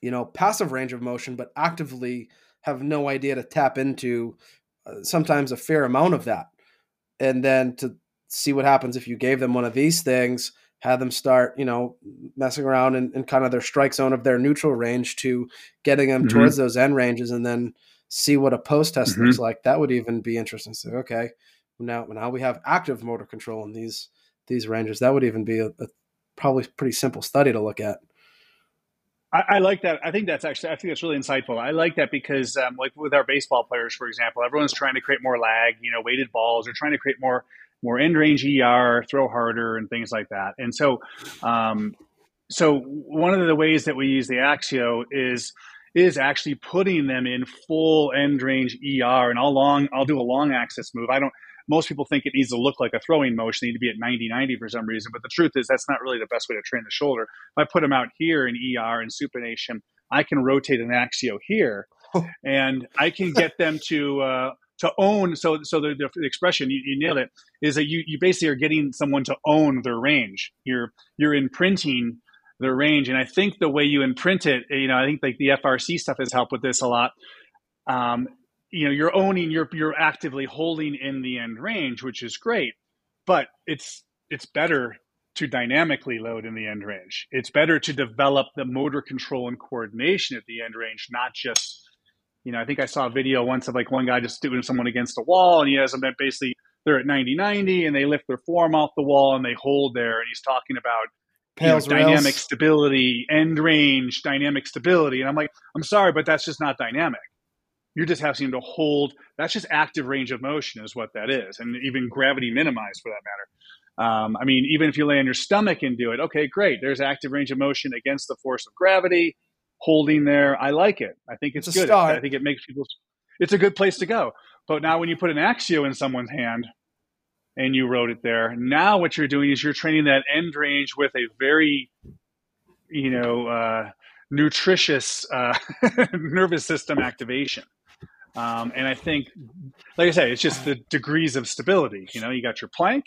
you know, passive range of motion, but actively have no idea to tap into uh, sometimes a fair amount of that. And then to see what happens if you gave them one of these things had them start, you know, messing around in, in, kind of their strike zone of their neutral range to getting them mm-hmm. towards those end ranges and then see what a post test mm-hmm. looks like. That would even be interesting. So, okay, now now we have active motor control in these these ranges. That would even be a, a probably pretty simple study to look at. I, I, like that. I think that's actually, I think that's really insightful. I like that because, um, like with our baseball players, for example, everyone's trying to create more lag, you know, weighted balls. They're trying to create more more end range ER, throw harder, and things like that. And so, um, so one of the ways that we use the Axio is is actually putting them in full end range ER, and I'll long I'll do a long axis move. I don't. Most people think it needs to look like a throwing motion, they need to be at 90 90 for some reason. But the truth is, that's not really the best way to train the shoulder. If I put them out here in ER and supination, I can rotate an Axio here, and I can get them to uh, to own so so the, the expression you, you, nailed it is that you, you basically are getting someone to own their range. You're you're imprinting their range. And i think the way you imprint it you know i think like the frc stuff has helped with this a lot. Um, you know you're owning you're you're actively holding in the end range which is great but it's it's better to dynamically load in the end range. It's better to develop the motor control and coordination at the end range not just you know, I think I saw a video once of like one guy just doing someone against a wall and he has them at basically they're at 90 90 and they lift their form off the wall and they hold there. And he's talking about you know, dynamic stability, end range, dynamic stability. And I'm like, I'm sorry, but that's just not dynamic. You're just having to hold. That's just active range of motion, is what that is, and even gravity minimized for that matter. Um, I mean, even if you lay on your stomach and do it, okay, great. There's active range of motion against the force of gravity holding there. I like it. I think it's, it's good. I think it makes people. It's a good place to go. But now, when you put an Axio in someone's hand and you wrote it there, now what you're doing is you're training that end range with a very, you know, uh, nutritious uh, nervous system activation. Um, and I think, like I say, it's just the degrees of stability. You know, you got your plank,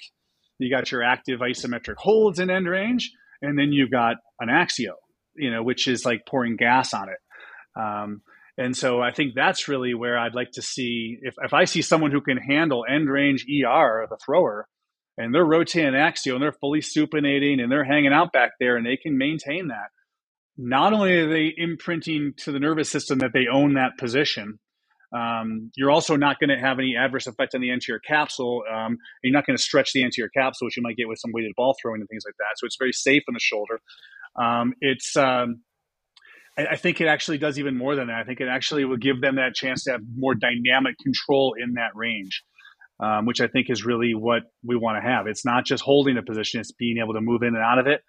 you got your active isometric holds in end range, and then you've got an Axio you know, which is like pouring gas on it. Um, and so I think that's really where I'd like to see if, if I see someone who can handle end range ER, the thrower, and they're rotating Axio and they're fully supinating and they're hanging out back there and they can maintain that. Not only are they imprinting to the nervous system that they own that position, um, you're also not going to have any adverse effect on the anterior capsule. Um, you're not going to stretch the anterior capsule, which you might get with some weighted ball throwing and things like that. So it's very safe on the shoulder. Um, it's um, I, I think it actually does even more than that. I think it actually will give them that chance to have more dynamic control in that range. Um, which I think is really what we want to have. It's not just holding a position; it's being able to move in and out of it,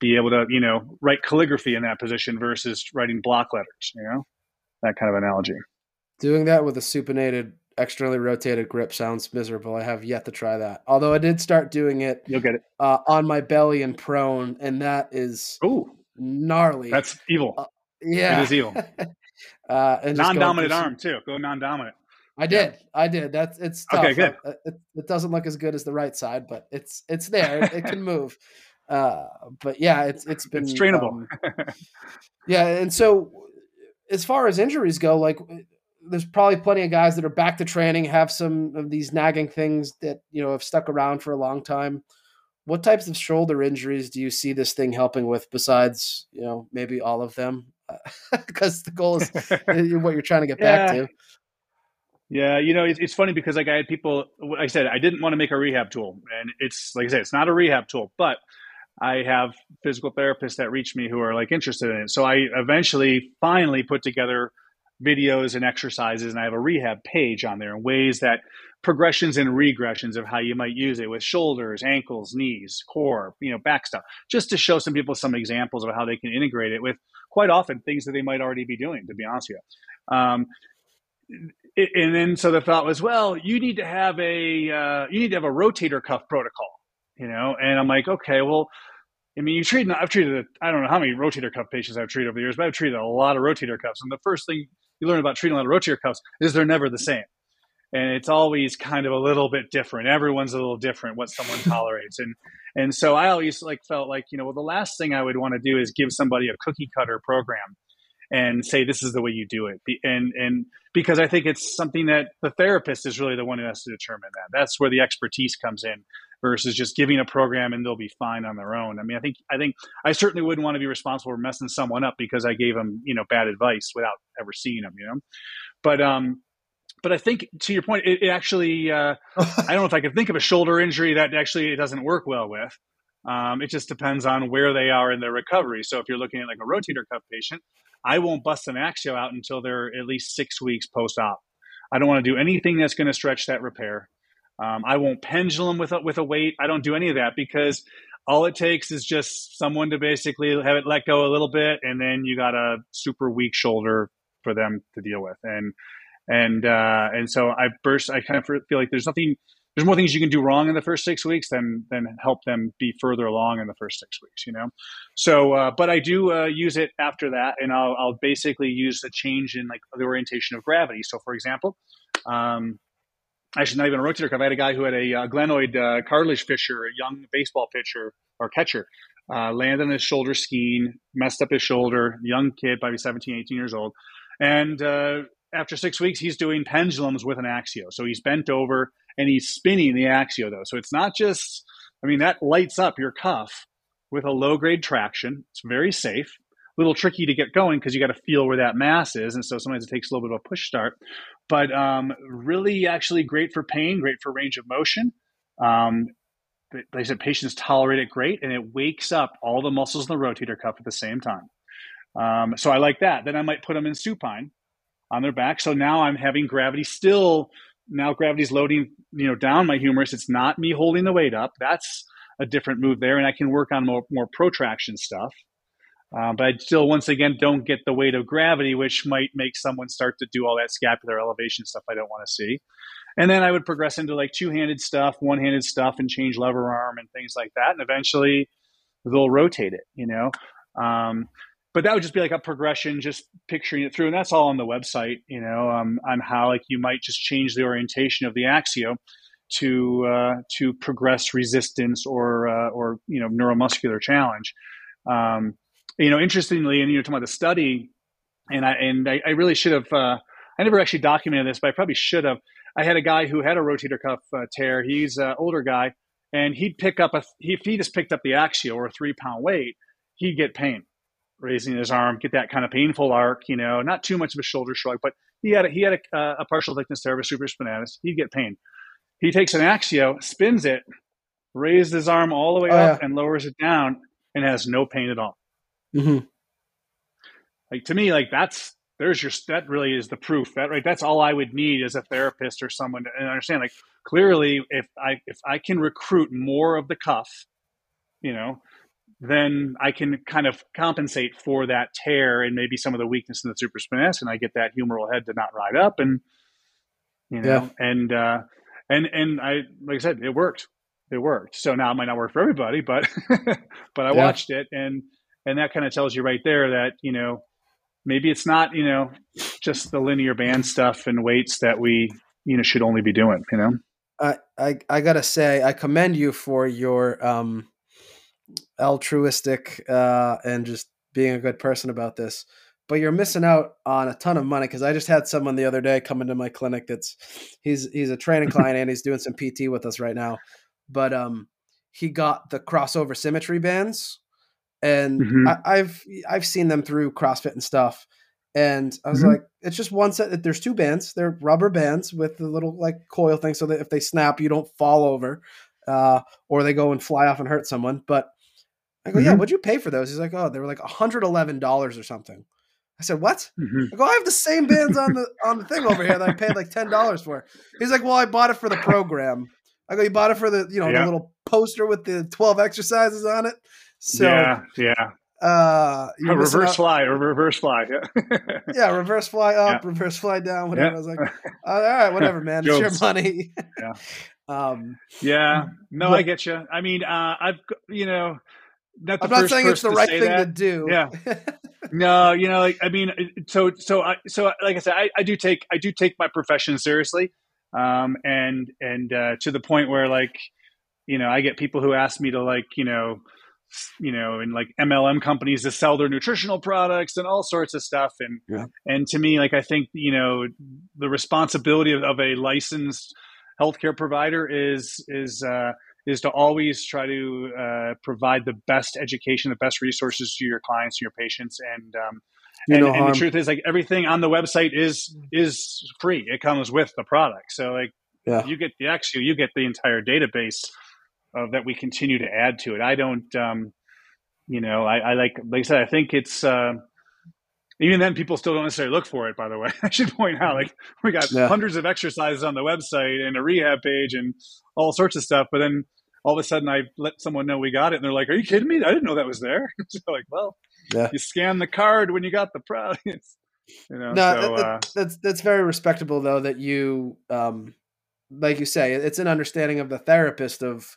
be able to, you know, write calligraphy in that position versus writing block letters. You know, that kind of analogy. Doing that with a supinated externally rotated grip sounds miserable. I have yet to try that. Although I did start doing it. You'll get it uh, on my belly and prone, and that is Ooh, gnarly. That's evil. Uh, yeah, it is evil. uh, and non-dominant arm too. Go non-dominant. I did. Yeah. I did. That's it's tough. Okay, good. It, it, doesn't look as good as the right side, but it's it's there. it can move. Uh, but yeah, it's it's been it's trainable. Um, yeah, and so as far as injuries go, like there's probably plenty of guys that are back to training, have some of these nagging things that you know have stuck around for a long time. What types of shoulder injuries do you see this thing helping with besides you know maybe all of them? Because the goal is uh, what you're trying to get yeah. back to. Yeah, you know, it's, it's funny because like I had people, like I said, I didn't want to make a rehab tool, and it's like I said, it's not a rehab tool, but I have physical therapists that reach me who are like interested in it. So I eventually finally put together videos and exercises, and I have a rehab page on there and ways that progressions and regressions of how you might use it with shoulders, ankles, knees, core, you know, back stuff, just to show some people some examples of how they can integrate it with quite often things that they might already be doing, to be honest with you. Um, and then so the thought was, well, you need to have a uh, you need to have a rotator cuff protocol, you know. And I'm like, okay, well, I mean, you treat I've treated I don't know how many rotator cuff patients I've treated over the years, but I've treated a lot of rotator cuffs. And the first thing you learn about treating a lot of rotator cuffs is they're never the same, and it's always kind of a little bit different. Everyone's a little different what someone tolerates, and and so I always like felt like you know, well, the last thing I would want to do is give somebody a cookie cutter program and say this is the way you do it. And and because i think it's something that the therapist is really the one who has to determine that. That's where the expertise comes in versus just giving a program and they'll be fine on their own i mean i think i think i certainly wouldn't want to be responsible for messing someone up because i gave them you know bad advice without ever seeing them you know but um but I think to your point, it, it actually, uh, I don't know if I could think of a shoulder injury that actually it doesn't work well with. Um, it just depends on where they are in their recovery. So if you're looking at like a rotator cuff patient, I won't bust an axio out until they're at least six weeks post op. I don't want to do anything that's going to stretch that repair. Um, I won't pendulum with a, with a weight. I don't do any of that because all it takes is just someone to basically have it let go a little bit, and then you got a super weak shoulder for them to deal with. And and uh, and so I burst. I kind of feel like there's nothing there's more things you can do wrong in the first six weeks than than help them be further along in the first six weeks. You know, so uh, but I do uh, use it after that, and I'll, I'll basically use a change in like the orientation of gravity. So, for example, um, actually not even a rotator cuff. I had a guy who had a uh, glenoid uh, cartilage fissure, a young baseball pitcher or catcher. Uh, landed on his shoulder skiing, messed up his shoulder, young kid, probably 17, 18 years old. And uh, after six weeks, he's doing pendulums with an axio. So he's bent over and he's spinning the axio though. So it's not just, I mean, that lights up your cuff with a low grade traction. It's very safe. Little tricky to get going because you got to feel where that mass is, and so sometimes it takes a little bit of a push start. But um, really, actually, great for pain, great for range of motion. Um, like I said, patients tolerate it great, and it wakes up all the muscles in the rotator cuff at the same time. Um, so I like that. Then I might put them in supine on their back. So now I'm having gravity still now gravity's loading you know down my humerus it's not me holding the weight up that's a different move there and i can work on more, more protraction stuff uh, but i still once again don't get the weight of gravity which might make someone start to do all that scapular elevation stuff i don't want to see and then i would progress into like two-handed stuff one-handed stuff and change lever arm and things like that and eventually they'll rotate it you know um, but that would just be like a progression, just picturing it through, and that's all on the website, you know, um, on how like you might just change the orientation of the axio to uh, to progress resistance or uh, or you know neuromuscular challenge. Um, you know, interestingly, and you're talking about the study, and I and I, I really should have. Uh, I never actually documented this, but I probably should have. I had a guy who had a rotator cuff uh, tear. He's an older guy, and he'd pick up a if he just picked up the axio or a three pound weight, he'd get pain raising his arm, get that kind of painful arc, you know, not too much of a shoulder shrug, but he had a, he had a, a partial thickness tear of a supraspinatus. He'd get pain. He takes an axio, spins it, raises his arm all the way oh, up, yeah. and lowers it down, and has no pain at all. Mm-hmm. Like to me, like that's there's your that really is the proof that right that's all i would need as a therapist or someone to understand like clearly if i if i can recruit more of the cuff you know then i can kind of compensate for that tear and maybe some of the weakness in the supraspinatus and i get that humeral head to not ride up and you know yeah. and uh and and i like i said it worked it worked so now it might not work for everybody but but i yeah. watched it and and that kind of tells you right there that you know maybe it's not you know just the linear band stuff and weights that we you know should only be doing you know? I i, I gotta say i commend you for your um altruistic uh and just being a good person about this but you're missing out on a ton of money because i just had someone the other day come into my clinic that's he's he's a training client and he's doing some pt with us right now but um he got the crossover symmetry bands and mm-hmm. I, have I've seen them through CrossFit and stuff. And I was mm-hmm. like, it's just one set. There's two bands. They're rubber bands with the little like coil thing, so that if they snap, you don't fall over, uh, or they go and fly off and hurt someone. But I go, mm-hmm. yeah, what'd you pay for those? He's like, oh, they were like 111 dollars or something. I said, what? Mm-hmm. I go, I have the same bands on the on the thing over here that I paid like ten dollars for. He's like, well, I bought it for the program. I go, you bought it for the you know yeah. the little poster with the 12 exercises on it. So yeah, yeah. Uh, a reverse fly or reverse fly. Yeah. yeah, reverse fly up, yeah. reverse fly down, whatever. Yeah. I was like, all right, whatever, man. it's your money. yeah. Um, yeah. No, but, I get you. I mean, uh, I've, you know, not I'm not saying it's the right thing that. to do. Yeah. no, you know, like, I mean, so, so, I, so, like I said, I, I do take, I do take my profession seriously. Um, and, and, uh, to the point where like, you know, I get people who ask me to like, you know, you know, in like MLM companies to sell their nutritional products and all sorts of stuff. And yeah. and to me, like I think you know, the responsibility of, of a licensed healthcare provider is is uh, is to always try to uh, provide the best education, the best resources to your clients and your patients. And um, and, and the truth is, like everything on the website is is free. It comes with the product. So like yeah. you get the actually you get the entire database uh, that we continue to add to it. I don't, um, you know, I, I, like, like I said, I think it's, uh, even then people still don't necessarily look for it, by the way. I should point out, like, we got yeah. hundreds of exercises on the website and a rehab page and all sorts of stuff. But then all of a sudden I let someone know we got it and they're like, are you kidding me? I didn't know that was there. so like, well, yeah. you scan the card when you got the product. you know, no, so, that, uh, that's, that's very respectable though, that you, um, like you say, it's an understanding of the therapist of,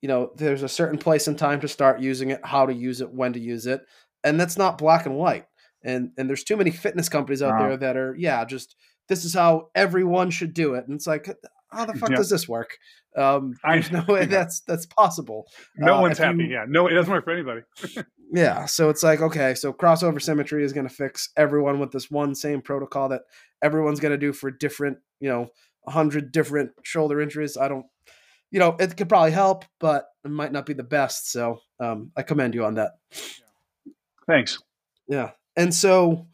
you know, there's a certain place and time to start using it, how to use it, when to use it, and that's not black and white. And and there's too many fitness companies out wow. there that are yeah, just this is how everyone should do it, and it's like how the fuck yeah. does this work? Um, there's I, no way that's that's possible. No uh, one's happy. You, yeah, no, it doesn't work for anybody. yeah, so it's like okay, so crossover symmetry is going to fix everyone with this one same protocol that everyone's going to do for different, you know, hundred different shoulder injuries. I don't you know, it could probably help, but it might not be the best. So um, I commend you on that. Thanks. Yeah. And so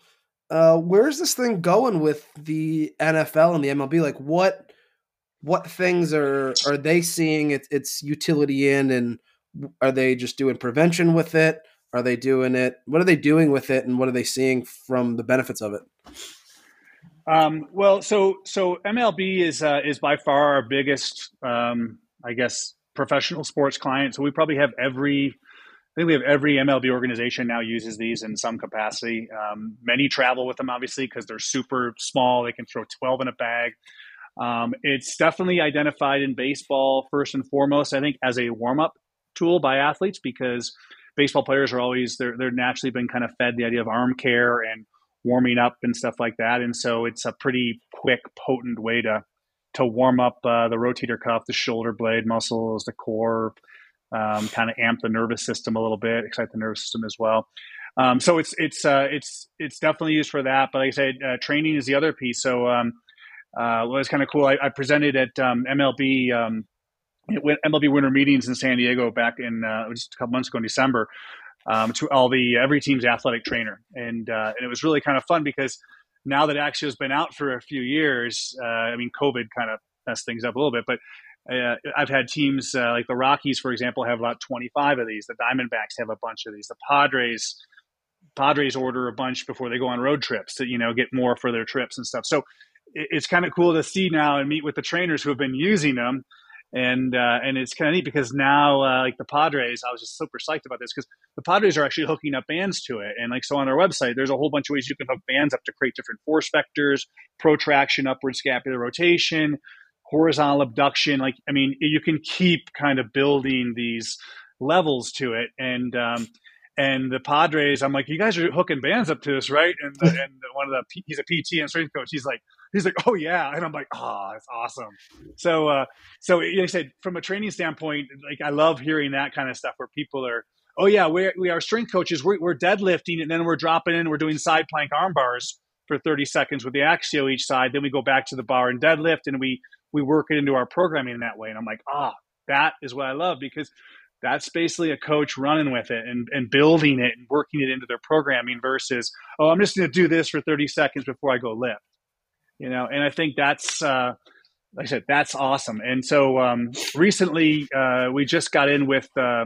uh, where's this thing going with the NFL and the MLB? Like what what things are are they seeing its, its utility in and are they just doing prevention with it? Are they doing it? What are they doing with it and what are they seeing from the benefits of it? Um, well, so so MLB is uh, is by far our biggest um, I guess, professional sports client. So we probably have every, I think we have every MLB organization now uses these in some capacity. Um, many travel with them, obviously, because they're super small. They can throw 12 in a bag. Um, it's definitely identified in baseball, first and foremost, I think, as a warm up tool by athletes because baseball players are always, they're, they're naturally been kind of fed the idea of arm care and warming up and stuff like that. And so it's a pretty quick, potent way to to warm up uh, the rotator cuff, the shoulder blade muscles, the core, um, kind of amp the nervous system a little bit, excite the nervous system as well. Um, so it's it's uh, it's it's definitely used for that. But like I said, uh, training is the other piece. So um, uh, what was kind of cool, I, I presented at um, MLB um, MLB Winter Meetings in San Diego back in uh, just a couple months ago in December. Um, to all the every team's athletic trainer, and uh, and it was really kind of fun because now that Axio has been out for a few years, uh, I mean, COVID kind of messed things up a little bit, but uh, I've had teams uh, like the Rockies, for example, have about 25 of these. The Diamondbacks have a bunch of these. The Padres Padres order a bunch before they go on road trips to you know get more for their trips and stuff. So it's kind of cool to see now and meet with the trainers who have been using them and uh, and it's kind of neat because now uh, like the Padres, I was just super psyched about this because the Padres are actually hooking up bands to it, and like so on their website, there's a whole bunch of ways you can hook bands up to create different force vectors, protraction, upward scapular rotation, horizontal abduction. Like I mean, you can keep kind of building these levels to it, and um, and the Padres, I'm like, you guys are hooking bands up to this, right? And the, and one of the he's a PT and strength coach. He's like, he's like, oh yeah, and I'm like, oh, that's awesome. So uh, so like I said, from a training standpoint, like I love hearing that kind of stuff where people are, oh yeah, we we are strength coaches. We're, we're deadlifting and then we're dropping in. We're doing side plank arm bars for 30 seconds with the axio each side. Then we go back to the bar and deadlift, and we we work it into our programming in that way. And I'm like, ah, oh, that is what I love because that's basically a coach running with it and, and building it and working it into their programming versus, oh, I'm just going to do this for 30 seconds before I go lift. You know, and I think that's, uh, like I said, that's awesome. And so um, recently uh, we just got in with, uh,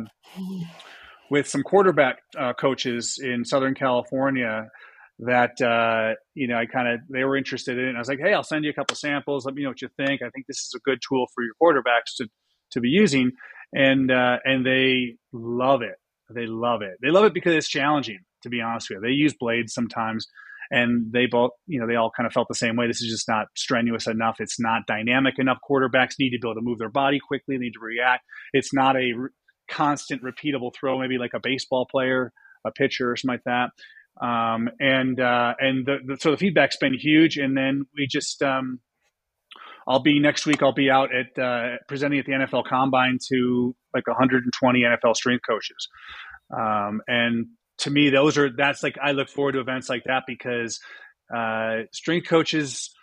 with some quarterback uh, coaches in Southern California that uh, you know I kind of they were interested in. I was like, hey, I'll send you a couple samples. Let me know what you think. I think this is a good tool for your quarterbacks to to be using and uh, and they love it. They love it. They love it because it's challenging. To be honest with you, they use blades sometimes, and they both, you know, they all kind of felt the same way. This is just not strenuous enough. It's not dynamic enough. Quarterbacks need to be able to move their body quickly. They need to react. It's not a re- constant, repeatable throw. Maybe like a baseball player, a pitcher, or something like that. Um, and uh, and the, the, so the feedback's been huge. And then we just um, I'll be next week. I'll be out at uh, presenting at the NFL Combine to like 120 NFL strength coaches, um, and to me, those are that's like I look forward to events like that because uh, strength coaches,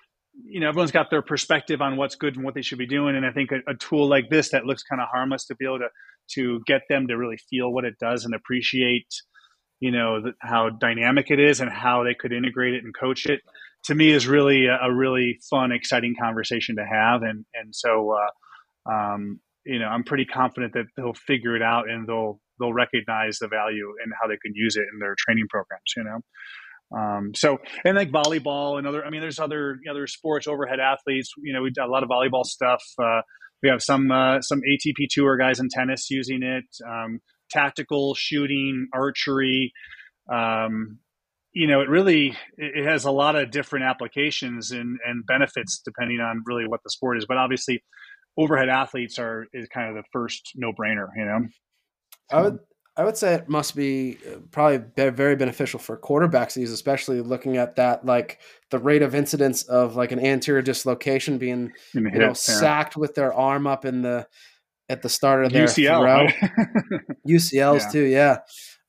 you know, everyone's got their perspective on what's good and what they should be doing, and I think a, a tool like this that looks kind of harmless to be able to to get them to really feel what it does and appreciate you know how dynamic it is and how they could integrate it and coach it to me is really a, a, really fun, exciting conversation to have. And and so uh, um, you know I'm pretty confident that they'll figure it out and they'll they'll recognize the value and how they can use it in their training programs. You know. Um, so and like volleyball and other, I mean, there's other other sports, overhead athletes. You know, we've done a lot of volleyball stuff. Uh, we have some uh, some ATP tour guys in tennis using it. Um, tactical shooting, archery. Um, you know, it really it has a lot of different applications and, and benefits depending on really what the sport is. But obviously, overhead athletes are is kind of the first no brainer. You know, I would I would say it must be uh, probably very beneficial for quarterbacks these, especially looking at that like the rate of incidence of like an anterior dislocation being you know yeah. sacked with their arm up in the at the start of their UCL. Right? UCLs yeah. too, yeah.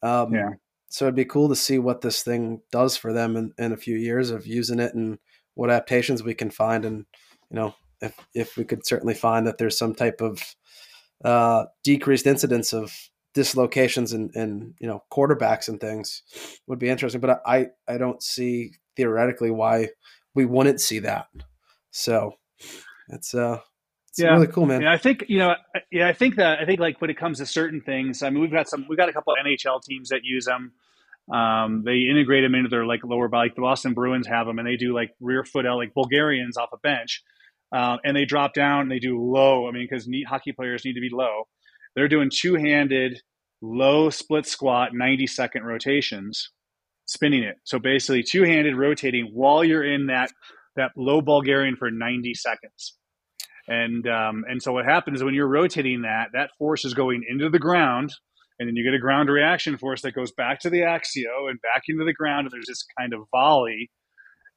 Um, yeah so it'd be cool to see what this thing does for them in, in a few years of using it and what adaptations we can find and you know if if we could certainly find that there's some type of uh, decreased incidence of dislocations and and you know quarterbacks and things would be interesting but i i don't see theoretically why we wouldn't see that. So it's uh it's yeah. really cool, man. Yeah, I think you know. Yeah, I think that I think like when it comes to certain things, I mean, we've got some, we've got a couple of NHL teams that use them. Um, they integrate them into their like lower body. Like the Boston Bruins have them, and they do like rear foot out like Bulgarians off a bench, uh, and they drop down and they do low. I mean, because hockey players need to be low. They're doing two handed low split squat, ninety second rotations, spinning it. So basically, two handed rotating while you're in that that low Bulgarian for ninety seconds. And um, and so what happens when you're rotating that, that force is going into the ground, and then you get a ground reaction force that goes back to the axio and back into the ground, and there's this kind of volley,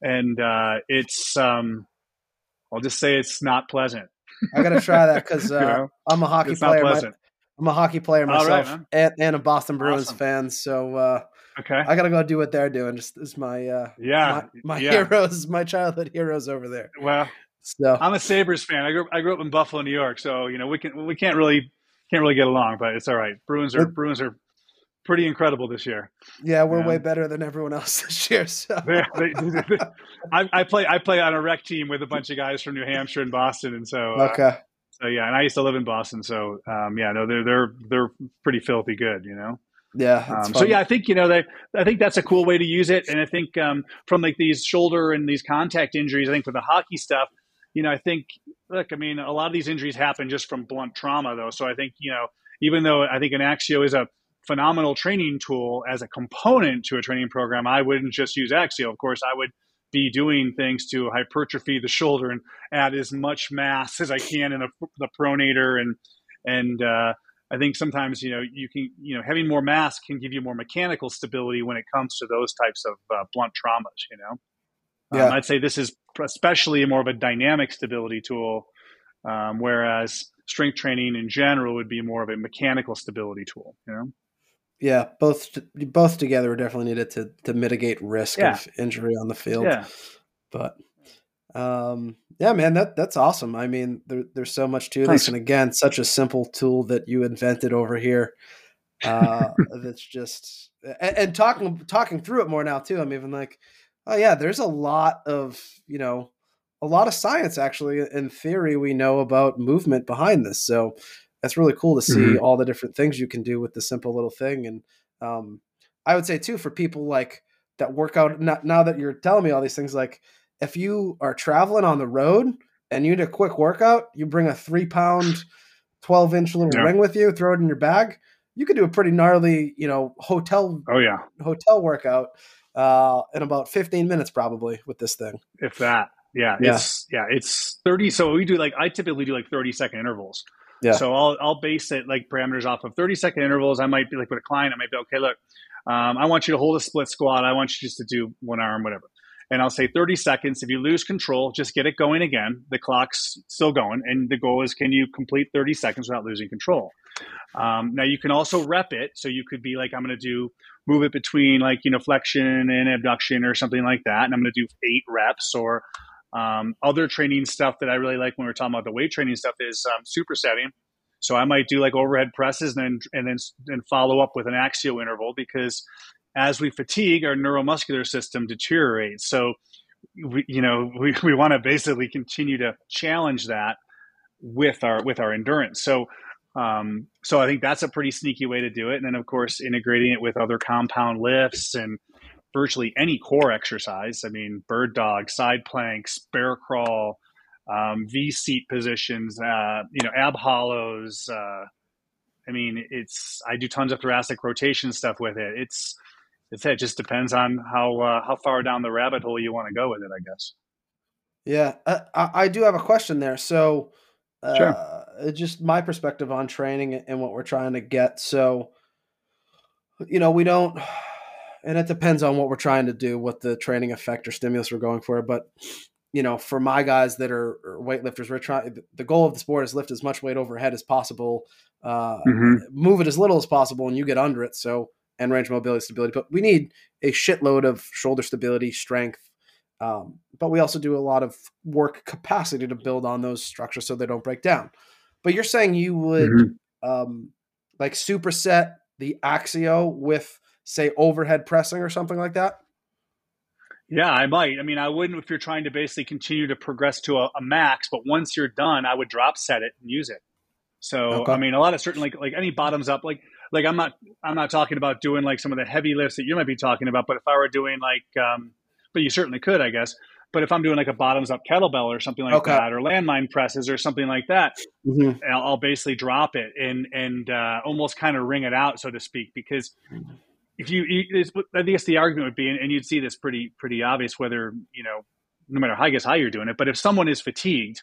and uh, it's um, I'll just say it's not pleasant. I got to try that because uh, you know, I'm a hockey player. My, I'm a hockey player myself right, and, and, a Boston Bruins awesome. fan. So uh, okay, I got to go do what they're doing. Just is my uh, yeah my, my yeah. heroes, my childhood heroes over there. Well, so I'm a Sabres fan. I grew I grew up in Buffalo, New York, so you know we can we can't really can't really get along, but it's all right. Bruins are Bruins are pretty incredible this year. Yeah, we're way better than everyone else this year. So they, they, they, I, I, play I play on a rec team with a bunch of guys from New Hampshire and Boston, and so uh, okay. So yeah, and I used to live in Boston, so um, yeah, no, they're they're they're pretty filthy good, you know. Yeah. Um, so yeah, I think you know that I think that's a cool way to use it, and I think um, from like these shoulder and these contact injuries, I think for the hockey stuff, you know, I think look, I mean, a lot of these injuries happen just from blunt trauma, though. So I think you know, even though I think an Axio is a phenomenal training tool as a component to a training program, I wouldn't just use Axio. Of course, I would be doing things to hypertrophy the shoulder and add as much mass as I can in the, the pronator and and uh, I think sometimes you know you can you know having more mass can give you more mechanical stability when it comes to those types of uh, blunt traumas. You know, yeah. Um, I'd say this is especially more of a dynamic stability tool, um, whereas strength training in general would be more of a mechanical stability tool. You know. Yeah, both both together are definitely needed to to mitigate risk yeah. of injury on the field. Yeah. But um, yeah, man, that that's awesome. I mean, there, there's so much to this, and again, such a simple tool that you invented over here. Uh, that's just and, and, talking talking through it more now too. I'm even like, oh yeah, there's a lot of you know, a lot of science actually in theory we know about movement behind this. So that's really cool to see mm-hmm. all the different things you can do with the simple little thing. And um, I would say too for people like that work out. Not, now that you're telling me all these things, like if you are traveling on the road and you need a quick workout, you bring a three pound, twelve inch little yeah. ring with you, throw it in your bag. You could do a pretty gnarly, you know, hotel. Oh yeah, hotel workout uh, in about fifteen minutes probably with this thing. If that, yeah, yeah, it's yeah, it's thirty. So we do like I typically do like thirty second intervals. Yeah. So I'll I'll base it like parameters off of 30 second intervals. I might be like with a client, I might be okay. Look, um, I want you to hold a split squat. I want you just to do one arm, whatever. And I'll say 30 seconds. If you lose control, just get it going again. The clock's still going, and the goal is can you complete 30 seconds without losing control? Um, now you can also rep it. So you could be like, I'm going to do move it between like you know flexion and abduction or something like that, and I'm going to do eight reps or um, other training stuff that I really like when we're talking about the weight training stuff is um, supersetting. So I might do like overhead presses and then and then and follow up with an Axio interval because as we fatigue, our neuromuscular system deteriorates. So we, you know we, we want to basically continue to challenge that with our with our endurance. So um, so I think that's a pretty sneaky way to do it. And then of course integrating it with other compound lifts and virtually any core exercise. I mean, bird dog, side planks, bear crawl, um, V seat positions, uh, you know, ab hollows. Uh, I mean, it's I do tons of thoracic rotation stuff with it. It's it's it just depends on how uh, how far down the rabbit hole you want to go with it, I guess. Yeah, uh, I, I do have a question there. So, uh, sure. just my perspective on training and what we're trying to get. So, you know, we don't and it depends on what we're trying to do, what the training effect or stimulus we're going for. But you know, for my guys that are, weightlifters, we're trying. The goal of the sport is lift as much weight overhead as possible, uh, mm-hmm. move it as little as possible, and you get under it. So and range mobility stability. But we need a shitload of shoulder stability, strength. Um, but we also do a lot of work capacity to build on those structures so they don't break down. But you're saying you would mm-hmm. um, like superset the Axio with say overhead pressing or something like that? Yeah, I might. I mean, I wouldn't if you're trying to basically continue to progress to a, a max, but once you're done, I would drop set it and use it. So, okay. I mean, a lot of certain like like any bottoms up like like I'm not I'm not talking about doing like some of the heavy lifts that you might be talking about, but if I were doing like um but you certainly could, I guess. But if I'm doing like a bottoms up kettlebell or something like okay. that, or landmine presses or something like that, mm-hmm. I'll, I'll, basically drop it and and uh, almost kind of ring it out, so to speak, because if you, I guess the argument would be, and you'd see this pretty pretty obvious, whether you know, no matter how I guess how you're doing it, but if someone is fatigued,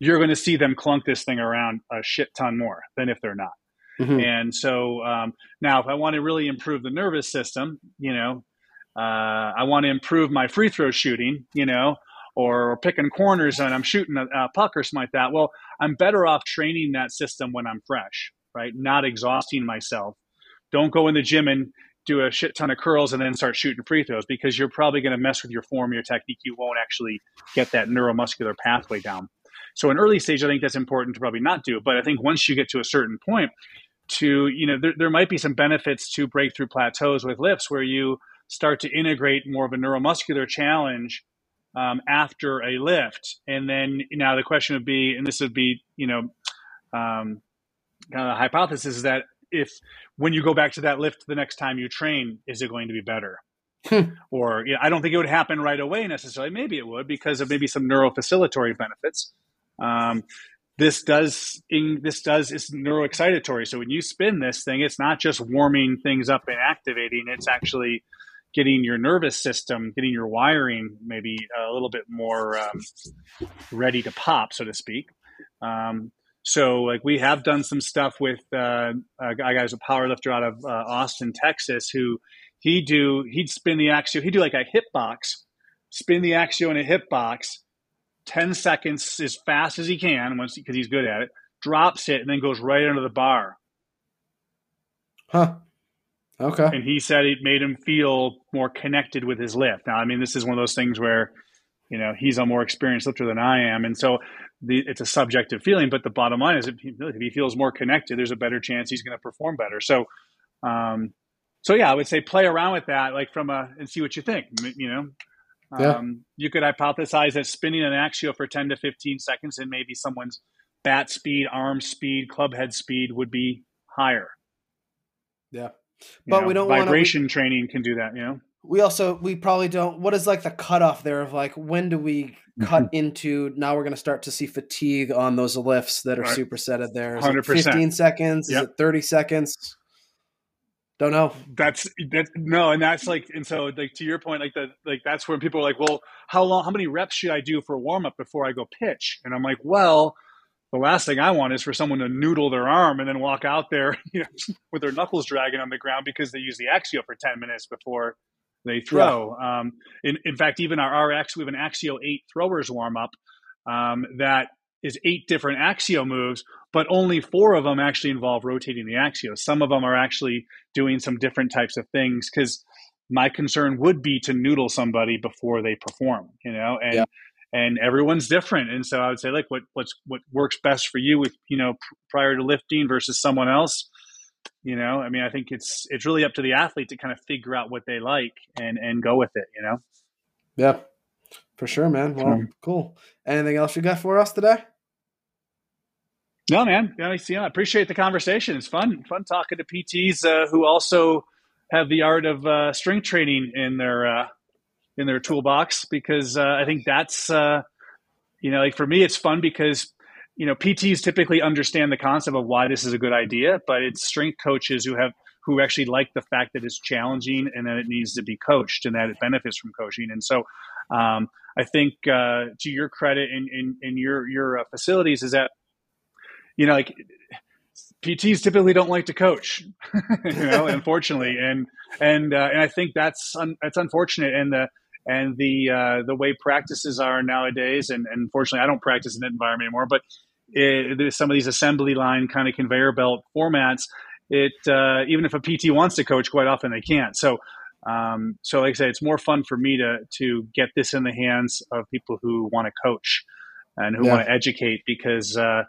you're going to see them clunk this thing around a shit ton more than if they're not. Mm-hmm. And so um, now, if I want to really improve the nervous system, you know, uh, I want to improve my free throw shooting, you know, or picking corners and I'm shooting a, a puck or something like that. Well, I'm better off training that system when I'm fresh, right? Not exhausting myself. Don't go in the gym and do a shit ton of curls and then start shooting free throws because you're probably going to mess with your form, your technique. You won't actually get that neuromuscular pathway down. So in early stage, I think that's important to probably not do. But I think once you get to a certain point, to you know, there, there might be some benefits to breakthrough plateaus with lifts where you start to integrate more of a neuromuscular challenge um, after a lift, and then now the question would be, and this would be, you know, um, kind of the hypothesis is that if when you go back to that lift the next time you train, is it going to be better? Hmm. or you know, I don't think it would happen right away necessarily. Maybe it would because of maybe some neurofacilitatory benefits. Um, this does in, this does is neuroexcitatory. So when you spin this thing, it's not just warming things up and activating; it's actually getting your nervous system, getting your wiring maybe a little bit more um, ready to pop, so to speak. Um, so like we have done some stuff with uh, a guy who's a power lifter out of uh, Austin, Texas, who he do he'd spin the axio, he'd do like a hip box, spin the axio in a hip box, 10 seconds as fast as he can once because he's good at it, drops it and then goes right under the bar. Huh. Okay. And he said it made him feel more connected with his lift. Now, I mean, this is one of those things where, you know, he's a more experienced lifter than I am. And so the, it's a subjective feeling, but the bottom line is if he, if he feels more connected, there's a better chance he's going to perform better. So, um, so yeah, I would say play around with that, like from a, and see what you think, you know, yeah. Um, you could hypothesize that spinning an axio for 10 to 15 seconds and maybe someone's bat speed, arm speed, club head speed would be higher. Yeah. But you know, we don't vibration wanna, training can do that, you know. We also we probably don't what is like the cutoff there of like when do we cut mm-hmm. into now we're gonna start to see fatigue on those lifts that are right. supersetted there. Is 100%. it 15 seconds? Yep. Is it 30 seconds? Don't know. That's that no, and that's like, and so like to your point, like the like that's where people are like, well, how long, how many reps should I do for a warm up before I go pitch? And I'm like, well, the last thing I want is for someone to noodle their arm and then walk out there, you know, with their knuckles dragging on the ground because they use the axio for ten minutes before they throw. Yeah. Um, in, in fact, even our, RX, we have an axio eight throwers warm up um, that is eight different axio moves, but only four of them actually involve rotating the axio. Some of them are actually doing some different types of things because my concern would be to noodle somebody before they perform, you know, and yeah. and everyone's different. And so I would say like what what's what works best for you with you know prior to lifting versus someone else. You know, I mean, I think it's it's really up to the athlete to kind of figure out what they like and and go with it. You know. Yeah, for sure, man. Well, um, cool. Anything else you got for us today? No, man. Yeah, I appreciate the conversation. It's fun, fun talking to PTs uh, who also have the art of uh, strength training in their uh, in their toolbox because uh, I think that's uh, you know like for me it's fun because you know PTs typically understand the concept of why this is a good idea, but it's strength coaches who have who actually like the fact that it's challenging and that it needs to be coached and that it benefits from coaching. And so um, I think uh, to your credit in, in, in your your facilities is that you know, like PTs typically don't like to coach, you know, unfortunately, and and uh, and I think that's un- that's unfortunate, and the and the uh, the way practices are nowadays, and, and unfortunately, I don't practice in that environment anymore, but it, some of these assembly line kind of conveyor belt formats, it uh, even if a PT wants to coach, quite often they can't. So. Um, so, like I said, it's more fun for me to to get this in the hands of people who want to coach and who yeah. want to educate because uh,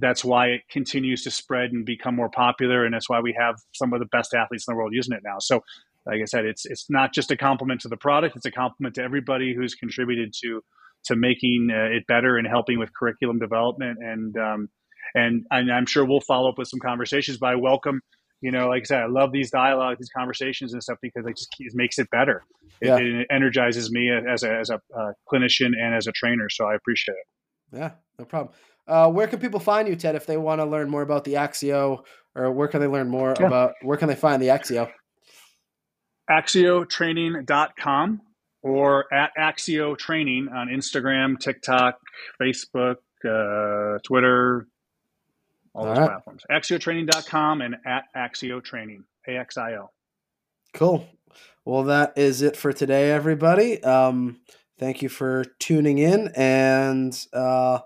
that's why it continues to spread and become more popular, and that's why we have some of the best athletes in the world using it now. So, like I said, it's it's not just a compliment to the product; it's a compliment to everybody who's contributed to to making uh, it better and helping with curriculum development. And um, and, and I'm sure we'll follow up with some conversations. But I welcome, you know, like I said, I love these dialogues, these conversations and stuff because it just it makes it better. It, yeah. it, energizes me as a as a uh, clinician and as a trainer. So I appreciate it. Yeah, no problem. Uh, where can people find you, Ted, if they want to learn more about the Axio, or where can they learn more yeah. about where can they find the Axio? AxioTraining.com or at Axio Training on Instagram, TikTok, Facebook, uh, Twitter, all, all those right. platforms. AxioTraining.com and at Axio Training, A X I O. Cool. Well, that is it for today, everybody. Um, thank you for tuning in and. Uh,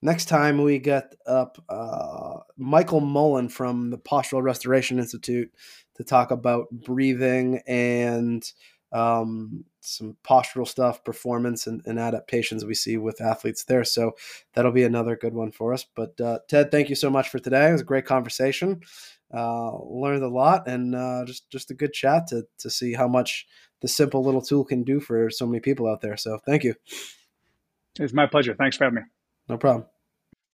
Next time we get up uh, Michael Mullen from the Postural Restoration Institute to talk about breathing and um, some postural stuff, performance, and, and, adaptations we see with athletes there. So that'll be another good one for us. But uh, Ted, thank you so much for today. It was a great conversation. Uh, learned a lot, and uh, just just a good chat to to see how much the simple little tool can do for so many people out there. So thank you. It's my pleasure. Thanks for having me. No problem.